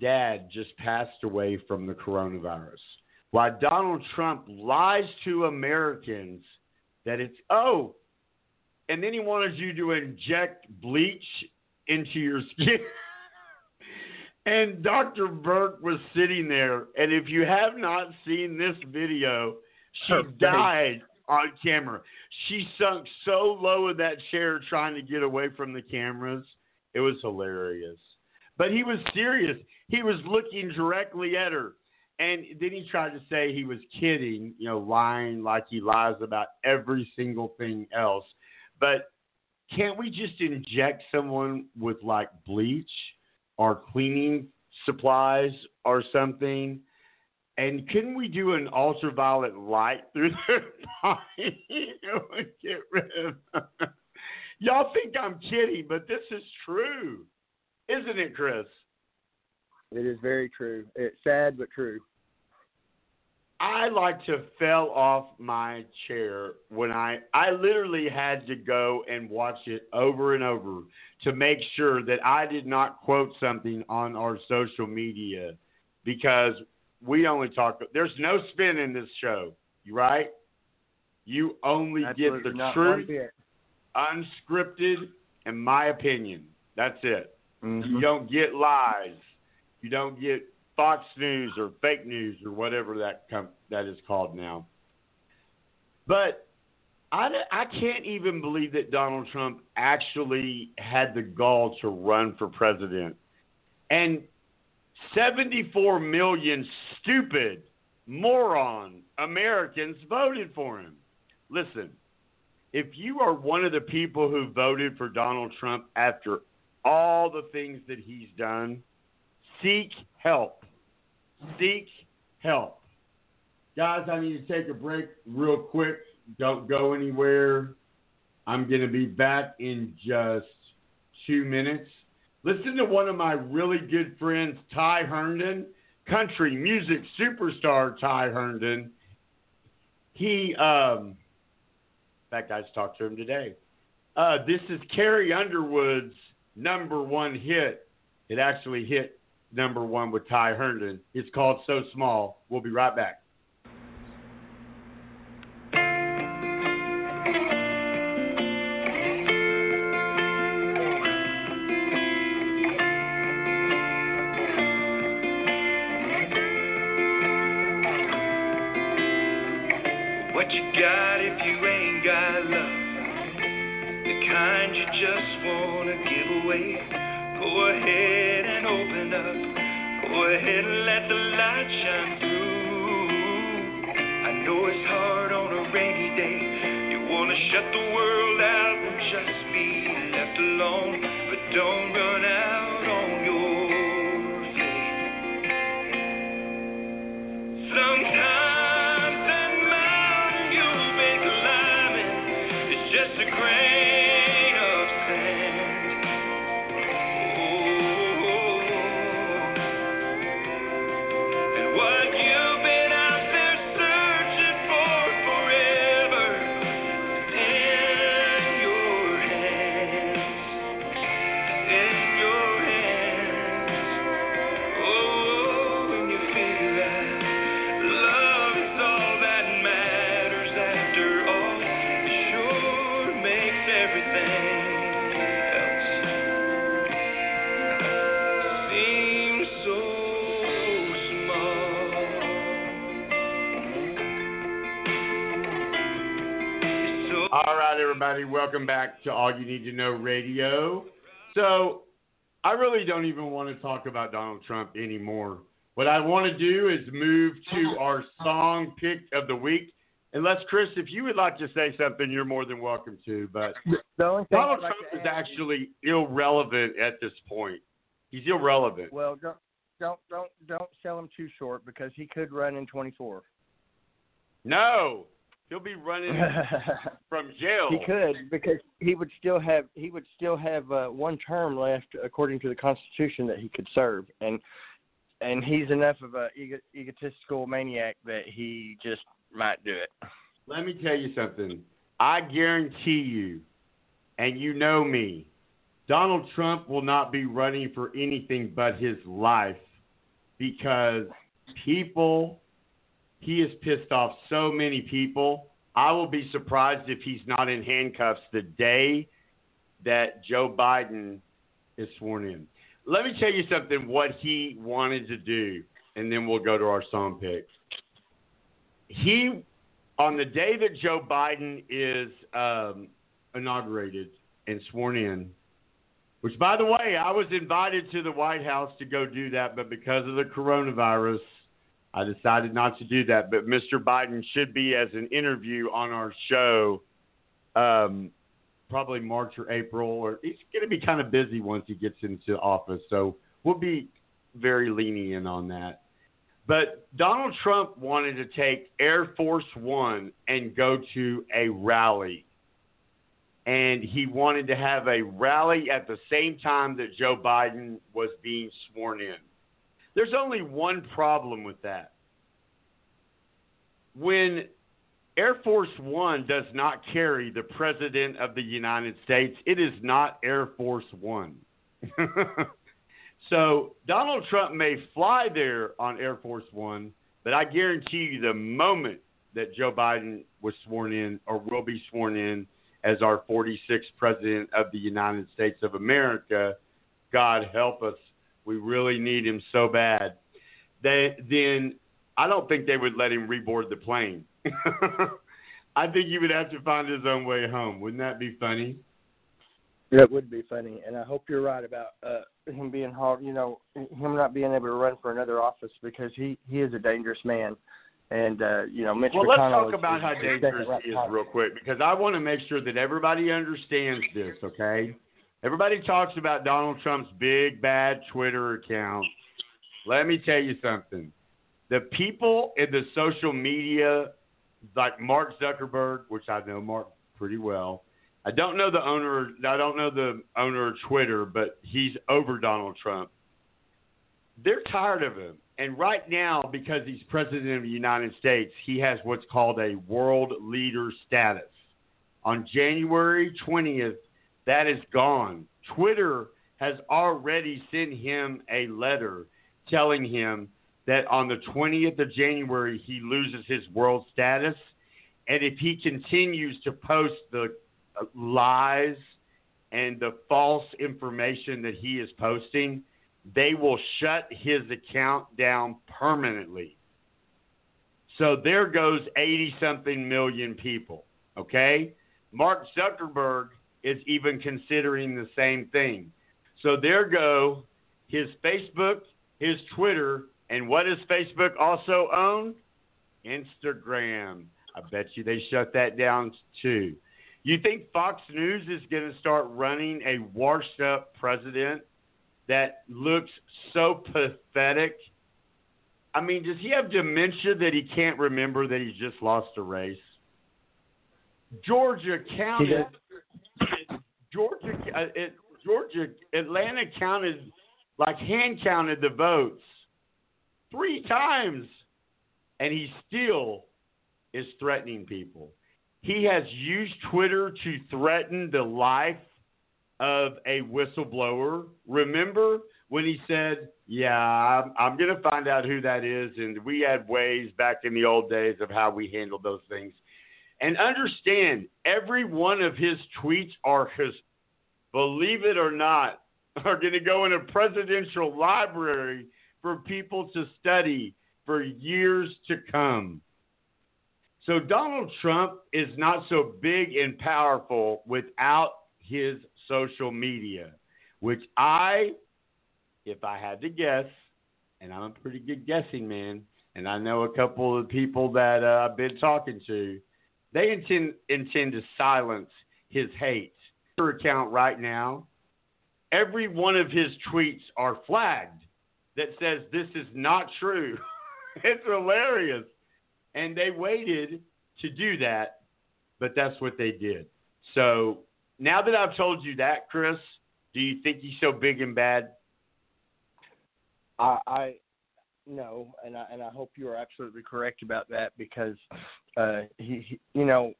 dad just passed away from the coronavirus. Why Donald Trump lies to Americans that it's, oh, and then he wanted you to inject bleach into your skin. and Dr. Birx was sitting there, and if you have not seen this video, she oh, died on camera. She sunk so low in that chair trying to get away from the cameras. It was hilarious. But he was serious. He was looking directly at her. And then he tried to say he was kidding, you know, lying like he lies about every single thing else. But can't we just inject someone with like bleach or cleaning supplies or something? And couldn't we do an ultraviolet light through their body and get rid of them? Y'all think I'm kidding, but this is true. Isn't it, Chris? It is very true. It's sad but true. I like to fell off my chair when I I literally had to go and watch it over and over to make sure that I did not quote something on our social media because we only talk. There's no spin in this show. Right? You only Absolutely get the truth, unscripted, and my opinion. That's it. Mm-hmm. You don't get lies. You don't get Fox News or fake news or whatever that com- that is called now. But I, I can't even believe that Donald Trump actually had the gall to run for president. And 74 million stupid, moron Americans voted for him. Listen, if you are one of the people who voted for Donald Trump after all the things that he's done, seek help. Seek help. Guys, I need to take a break real quick. Don't go anywhere. I'm going to be back in just two minutes. Listen to one of my really good friends, Ty Herndon, country music superstar Ty Herndon. He, um, I just talked to him today. Uh, this is Carrie Underwood's number one hit. It actually hit number one with Ty Herndon. It's called So Small. We'll be right back. Welcome back to All You Need to Know Radio. So, I really don't even want to talk about Donald Trump anymore. What I want to do is move to our song pick of the week. Unless, Chris, if you would like to say something, you're more than welcome to. But The only thing Donald I'd like Trump to is actually irrelevant at this point. He's irrelevant. Well, don't don't don't don't sell him too short because he could run in 24. No, he'll be running from jail. He could because he would still have he would still have uh, one term left according to the Constitution that he could serve, and and he's enough of a ego, egotistical maniac that he just might do it. Let me tell you something. I guarantee you, and you know me, Donald Trump will not be running for anything but his life because people, he has pissed off so many people. I will be surprised if he's not in handcuffs the day that Joe Biden is sworn in. Let me tell you something what he wanted to do, and then we'll go to our song pick. He, on the day that Joe Biden is um, inaugurated and sworn in, which, by the way, I was invited to the White House to go do that, but because of the coronavirus, I decided not to do that. But Mr. Biden should be as an interview on our show, um, probably March or April, or he's going to be kind of busy once he gets into office. So we'll be very lenient on that. But Donald Trump wanted to take Air Force One and go to a rally. And he wanted to have a rally at the same time that Joe Biden was being sworn in. There's only one problem with that. When Air Force One does not carry the President of the United States, it is not Air Force One. so Donald Trump may fly there on Air Force One, but I guarantee you the moment that Joe Biden was sworn in or will be sworn in as our 46th President of the United States of America, God help us, we really need him so bad, they, then I don't think they would let him reboard the plane. I think he would have to find his own way home. Wouldn't that be funny? That would be funny, and I hope you're right about uh, him being hard. You know, him not being able to run for another office because he he is a dangerous man, and uh, you know, Mitch well, let's talk about is how dangerous he is real quick because I want to make sure that everybody understands this, okay? Everybody talks about Donald Trump's big bad Twitter account. Let me tell you something. The people in the social media, like Mark Zuckerberg, which I know Mark pretty well. I don't know the owner. I don't know the owner of Twitter, but he's over Donald Trump. They're tired of him. And right now, because he's president of the United States, he has what's called a world leader status. On January 20th, that is gone. Twitter has already sent him a letter telling him that on the 20th of January, he loses his world status. And if he continues to post the uh, lies and the false information that he is posting, they will shut his account down permanently. So there goes 80 something million people. Okay? Mark Zuckerberg is even considering the same thing. So there go his Facebook, his Twitter, and what does Facebook also own? Instagram. I bet you they shut that down too. You think Fox News is going to start running a washed up president that looks so pathetic? I mean, does he have dementia that he can't remember that he just lost a race? Georgia counted. Georgia, uh, it, Georgia, Atlanta counted, like hand counted the votes three times, and he still is threatening people. He has used Twitter to threaten the life of a whistleblower. Remember when he said, Yeah, I'm, I'm going to find out who that is. And we had ways back in the old days of how we handled those things. And understand, every one of his tweets are his, believe it or not, are going to go in a presidential library for people to study for years to come. So Donald Trump is not so big and powerful without his social media, which I, if I had to guess, and I'm a pretty good guessing man, and I know a couple of people that uh, I've been talking to, they intend intend to silence his hate. Her Account right now, every one of his tweets are flagged that says this is not true. it's hilarious. And they waited to do that, but that's what they did. So now that I've told you that, Chris, do you think he's so big and bad? I, I no, and I and I hope you are absolutely correct about that because uh, he, he, you know,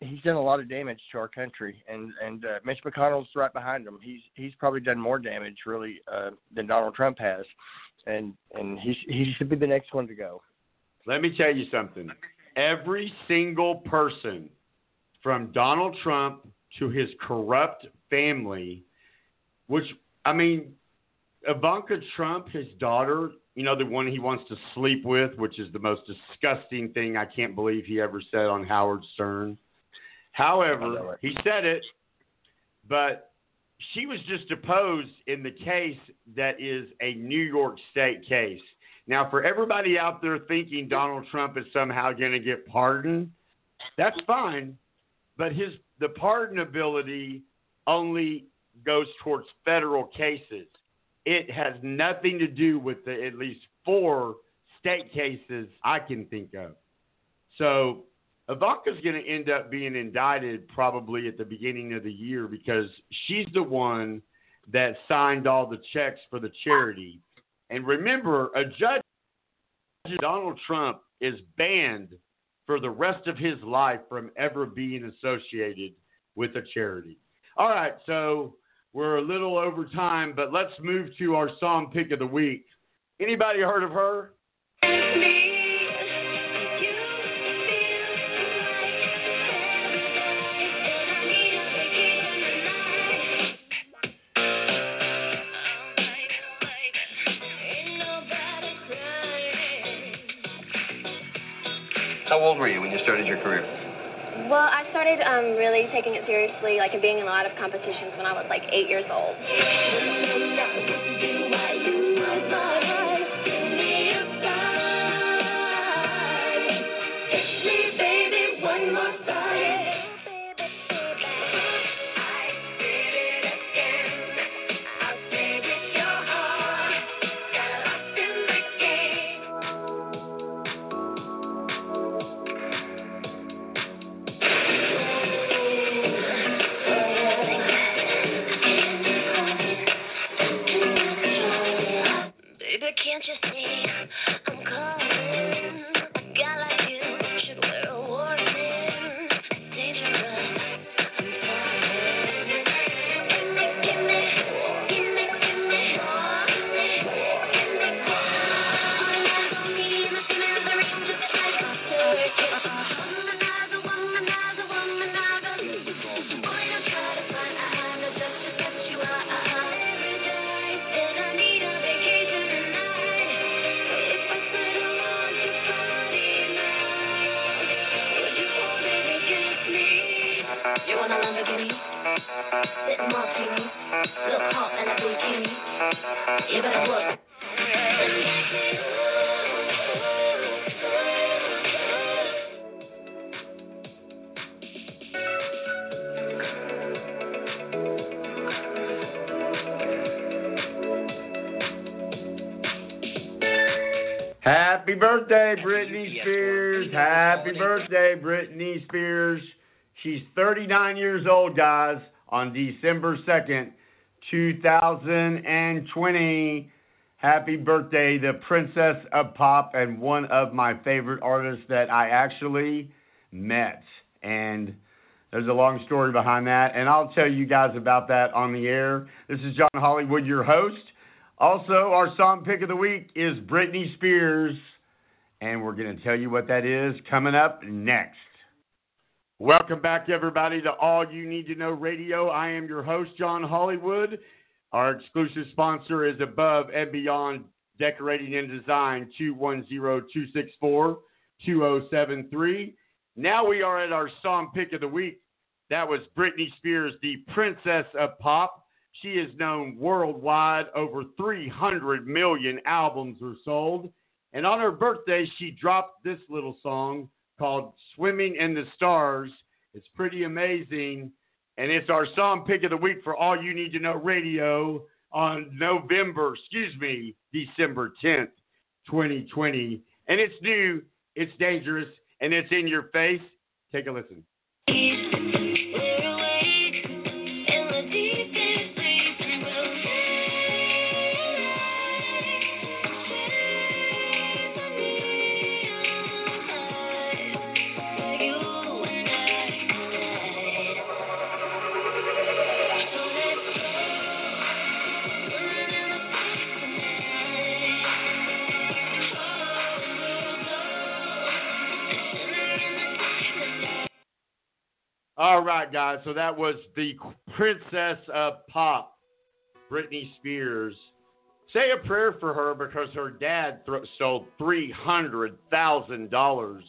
he's done a lot of damage to our country, and and uh, Mitch McConnell's right behind him. He's he's probably done more damage really uh, than Donald Trump has, and and he he should be the next one to go. Let me tell you something. Every single person, from Donald Trump to his corrupt family, which I mean, Ivanka Trump, his daughter, you know, the one he wants to sleep with, which is the most disgusting thing I can't believe he ever said on Howard Stern. However, he said it, but she was just deposed in the case that is a New York State case. Now, for everybody out there thinking Donald Trump is somehow going to get pardoned, that's fine, but his the pardonability only goes towards federal cases. It has nothing to do with the at least four state cases I can think of. So Ivanka's going to end up being indicted probably at the beginning of the year because she's the one that signed all the checks for the charity. And remember, a judge, Donald Trump, is banned for the rest of his life from ever being associated with a charity. All right, so we're a little over time, but let's move to our song pick of the week. Anybody heard of her? Well, I started um, really taking it seriously, like being in a lot of competitions when I was like eight years old. On a Lamborghini. Sitting martinis. Look hot in a bikini. You better work. Happy birthday, Britney Spears. Happy birthday, Britney Spears. She's 39 years old, guys, on December 2nd, 2020. Happy birthday, the Princess of Pop, and one of my favorite artists that I actually met. And there's a long story behind that, and I'll tell you guys about that on the air. This is John Hollywood, your host. Also, our song pick of the week is Britney Spears, and we're going to tell you what that is coming up next. Welcome back, everybody, to All You Need to Know Radio. I am your host, John Hollywood. Our exclusive sponsor is Above and Beyond Decorating and Design, 210-264-2073. Now we are at our song pick of the week. That was Britney Spears, the Princess of Pop. She is known worldwide. Over 300 million albums were sold. And on her birthday, she dropped this little song called Swimming in the Stars. It's pretty amazing. And it's our song pick of the week for All You Need to Know Radio on November, excuse me, December 10th, 2020. And it's new, it's dangerous, and it's in your face. Take a listen. All right, guys. So that was the Princess of Pop, Britney Spears. Say a prayer for her because her dad th- stole three hundred thousand dollars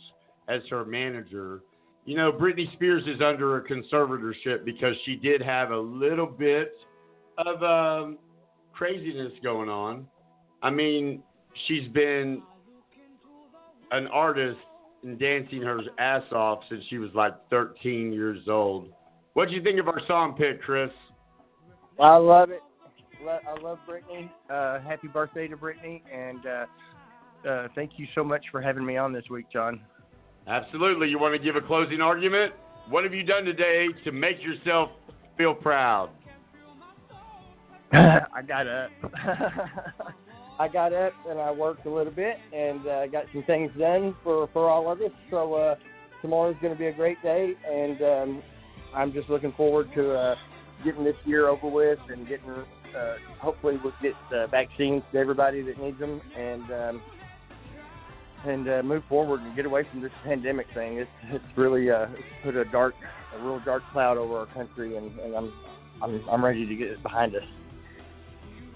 as her manager. You know, Britney Spears is under a conservatorship because she did have a little bit of um, craziness going on. I mean, she's been an artist and dancing her ass off since she was like 13 years old. What do you think of our song pick, Chris? I love it. I love Britney. Uh, happy birthday to Britney, and uh, uh, thank you so much for having me on this week, John. Absolutely. You want to give a closing argument? What have you done today to make yourself feel proud? I got up. I got up and I worked a little bit and uh, got some things done for for all of us. So uh, tomorrow's going to be a great day, and um, I'm just looking forward to uh, getting this year over with and getting. Uh, hopefully, we'll get uh, vaccines to everybody that needs them, and um, and uh, move forward and get away from this pandemic thing. It's it's really uh, it's put a dark, a real dark cloud over our country, and, and I'm I'm I'm ready to get it behind us.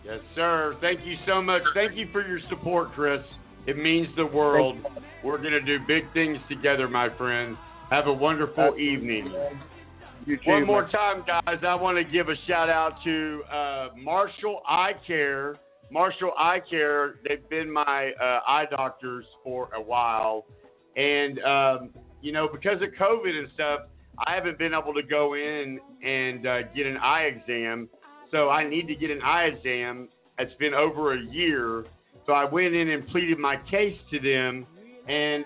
Yes, sir. Thank you so much. Thank you for your support, Chris. It means the world. We're going to do big things together, my friend. Have a wonderful evening. You too, One more time, guys, I want to give a shout out to uh, Marshall Eye Care. Marshall Eye Care, they've been my uh, eye doctors for a while. And, um, you know, because of COVID and stuff, I haven't been able to go in and uh, get an eye exam. So I need to get an eye exam. It's been over a year. So I went in and pleaded my case to them, and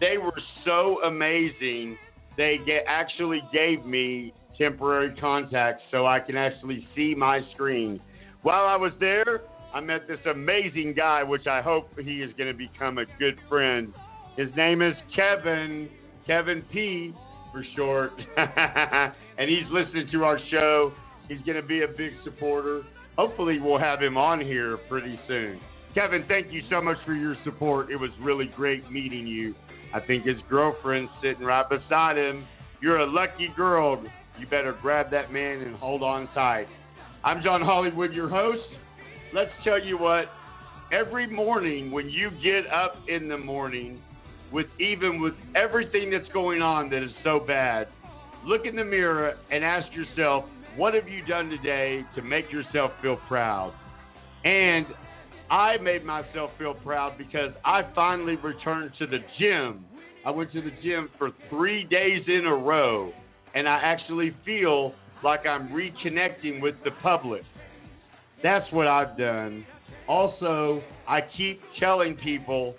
they were so amazing. They get, actually gave me temporary contacts so I can actually see my screen. While I was there, I met this amazing guy, which I hope he is going to become a good friend. His name is Kevin, Kevin P for short, and he's listening to our show. He's going to be a big supporter. Hopefully, we'll have him on here pretty soon. Kevin, thank you so much for your support. It was really great meeting you. I think his girlfriend's sitting right beside him. You're a lucky girl. You better grab that man and hold on tight. I'm John Hollywood, your host. Let's tell you what, every morning when you get up in the morning, with even with everything that's going on that is so bad, look in the mirror and ask yourself, what have you done today to make yourself feel proud? And I made myself feel proud because I finally returned to the gym. I went to the gym for three days in a row, and I actually feel like I'm reconnecting with the public. That's what I've done. Also, I keep telling people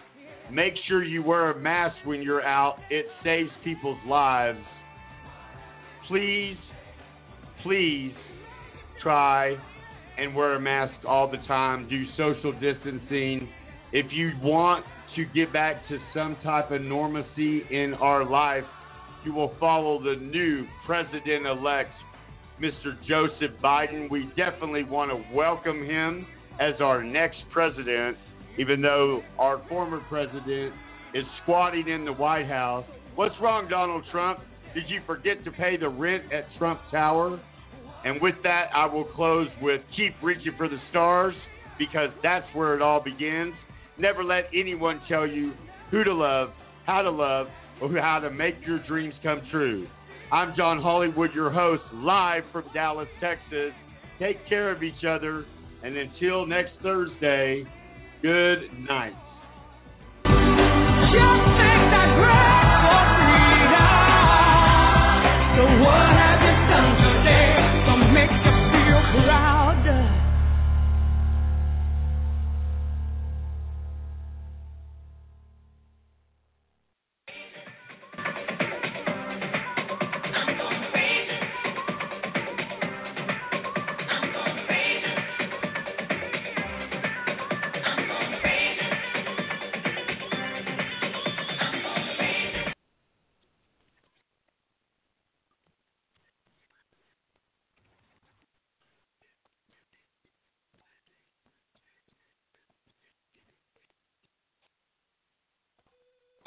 make sure you wear a mask when you're out, it saves people's lives. Please, please try and wear a mask all the time, do social distancing. If you want to get back to some type of normalcy in our life, you will follow the new president elect, Mr. Joseph Biden. We definitely want to welcome him as our next president, even though our former president is squatting in the White House. What's wrong, Donald Trump? Did you forget to pay the rent at Trump Tower? And with that, I will close with Keep Reaching for the Stars because that's where it all begins. Never let anyone tell you who to love, how to love, or how to make your dreams come true. I'm John Hollywood, your host, live from Dallas, Texas. Take care of each other, and until next Thursday, good night.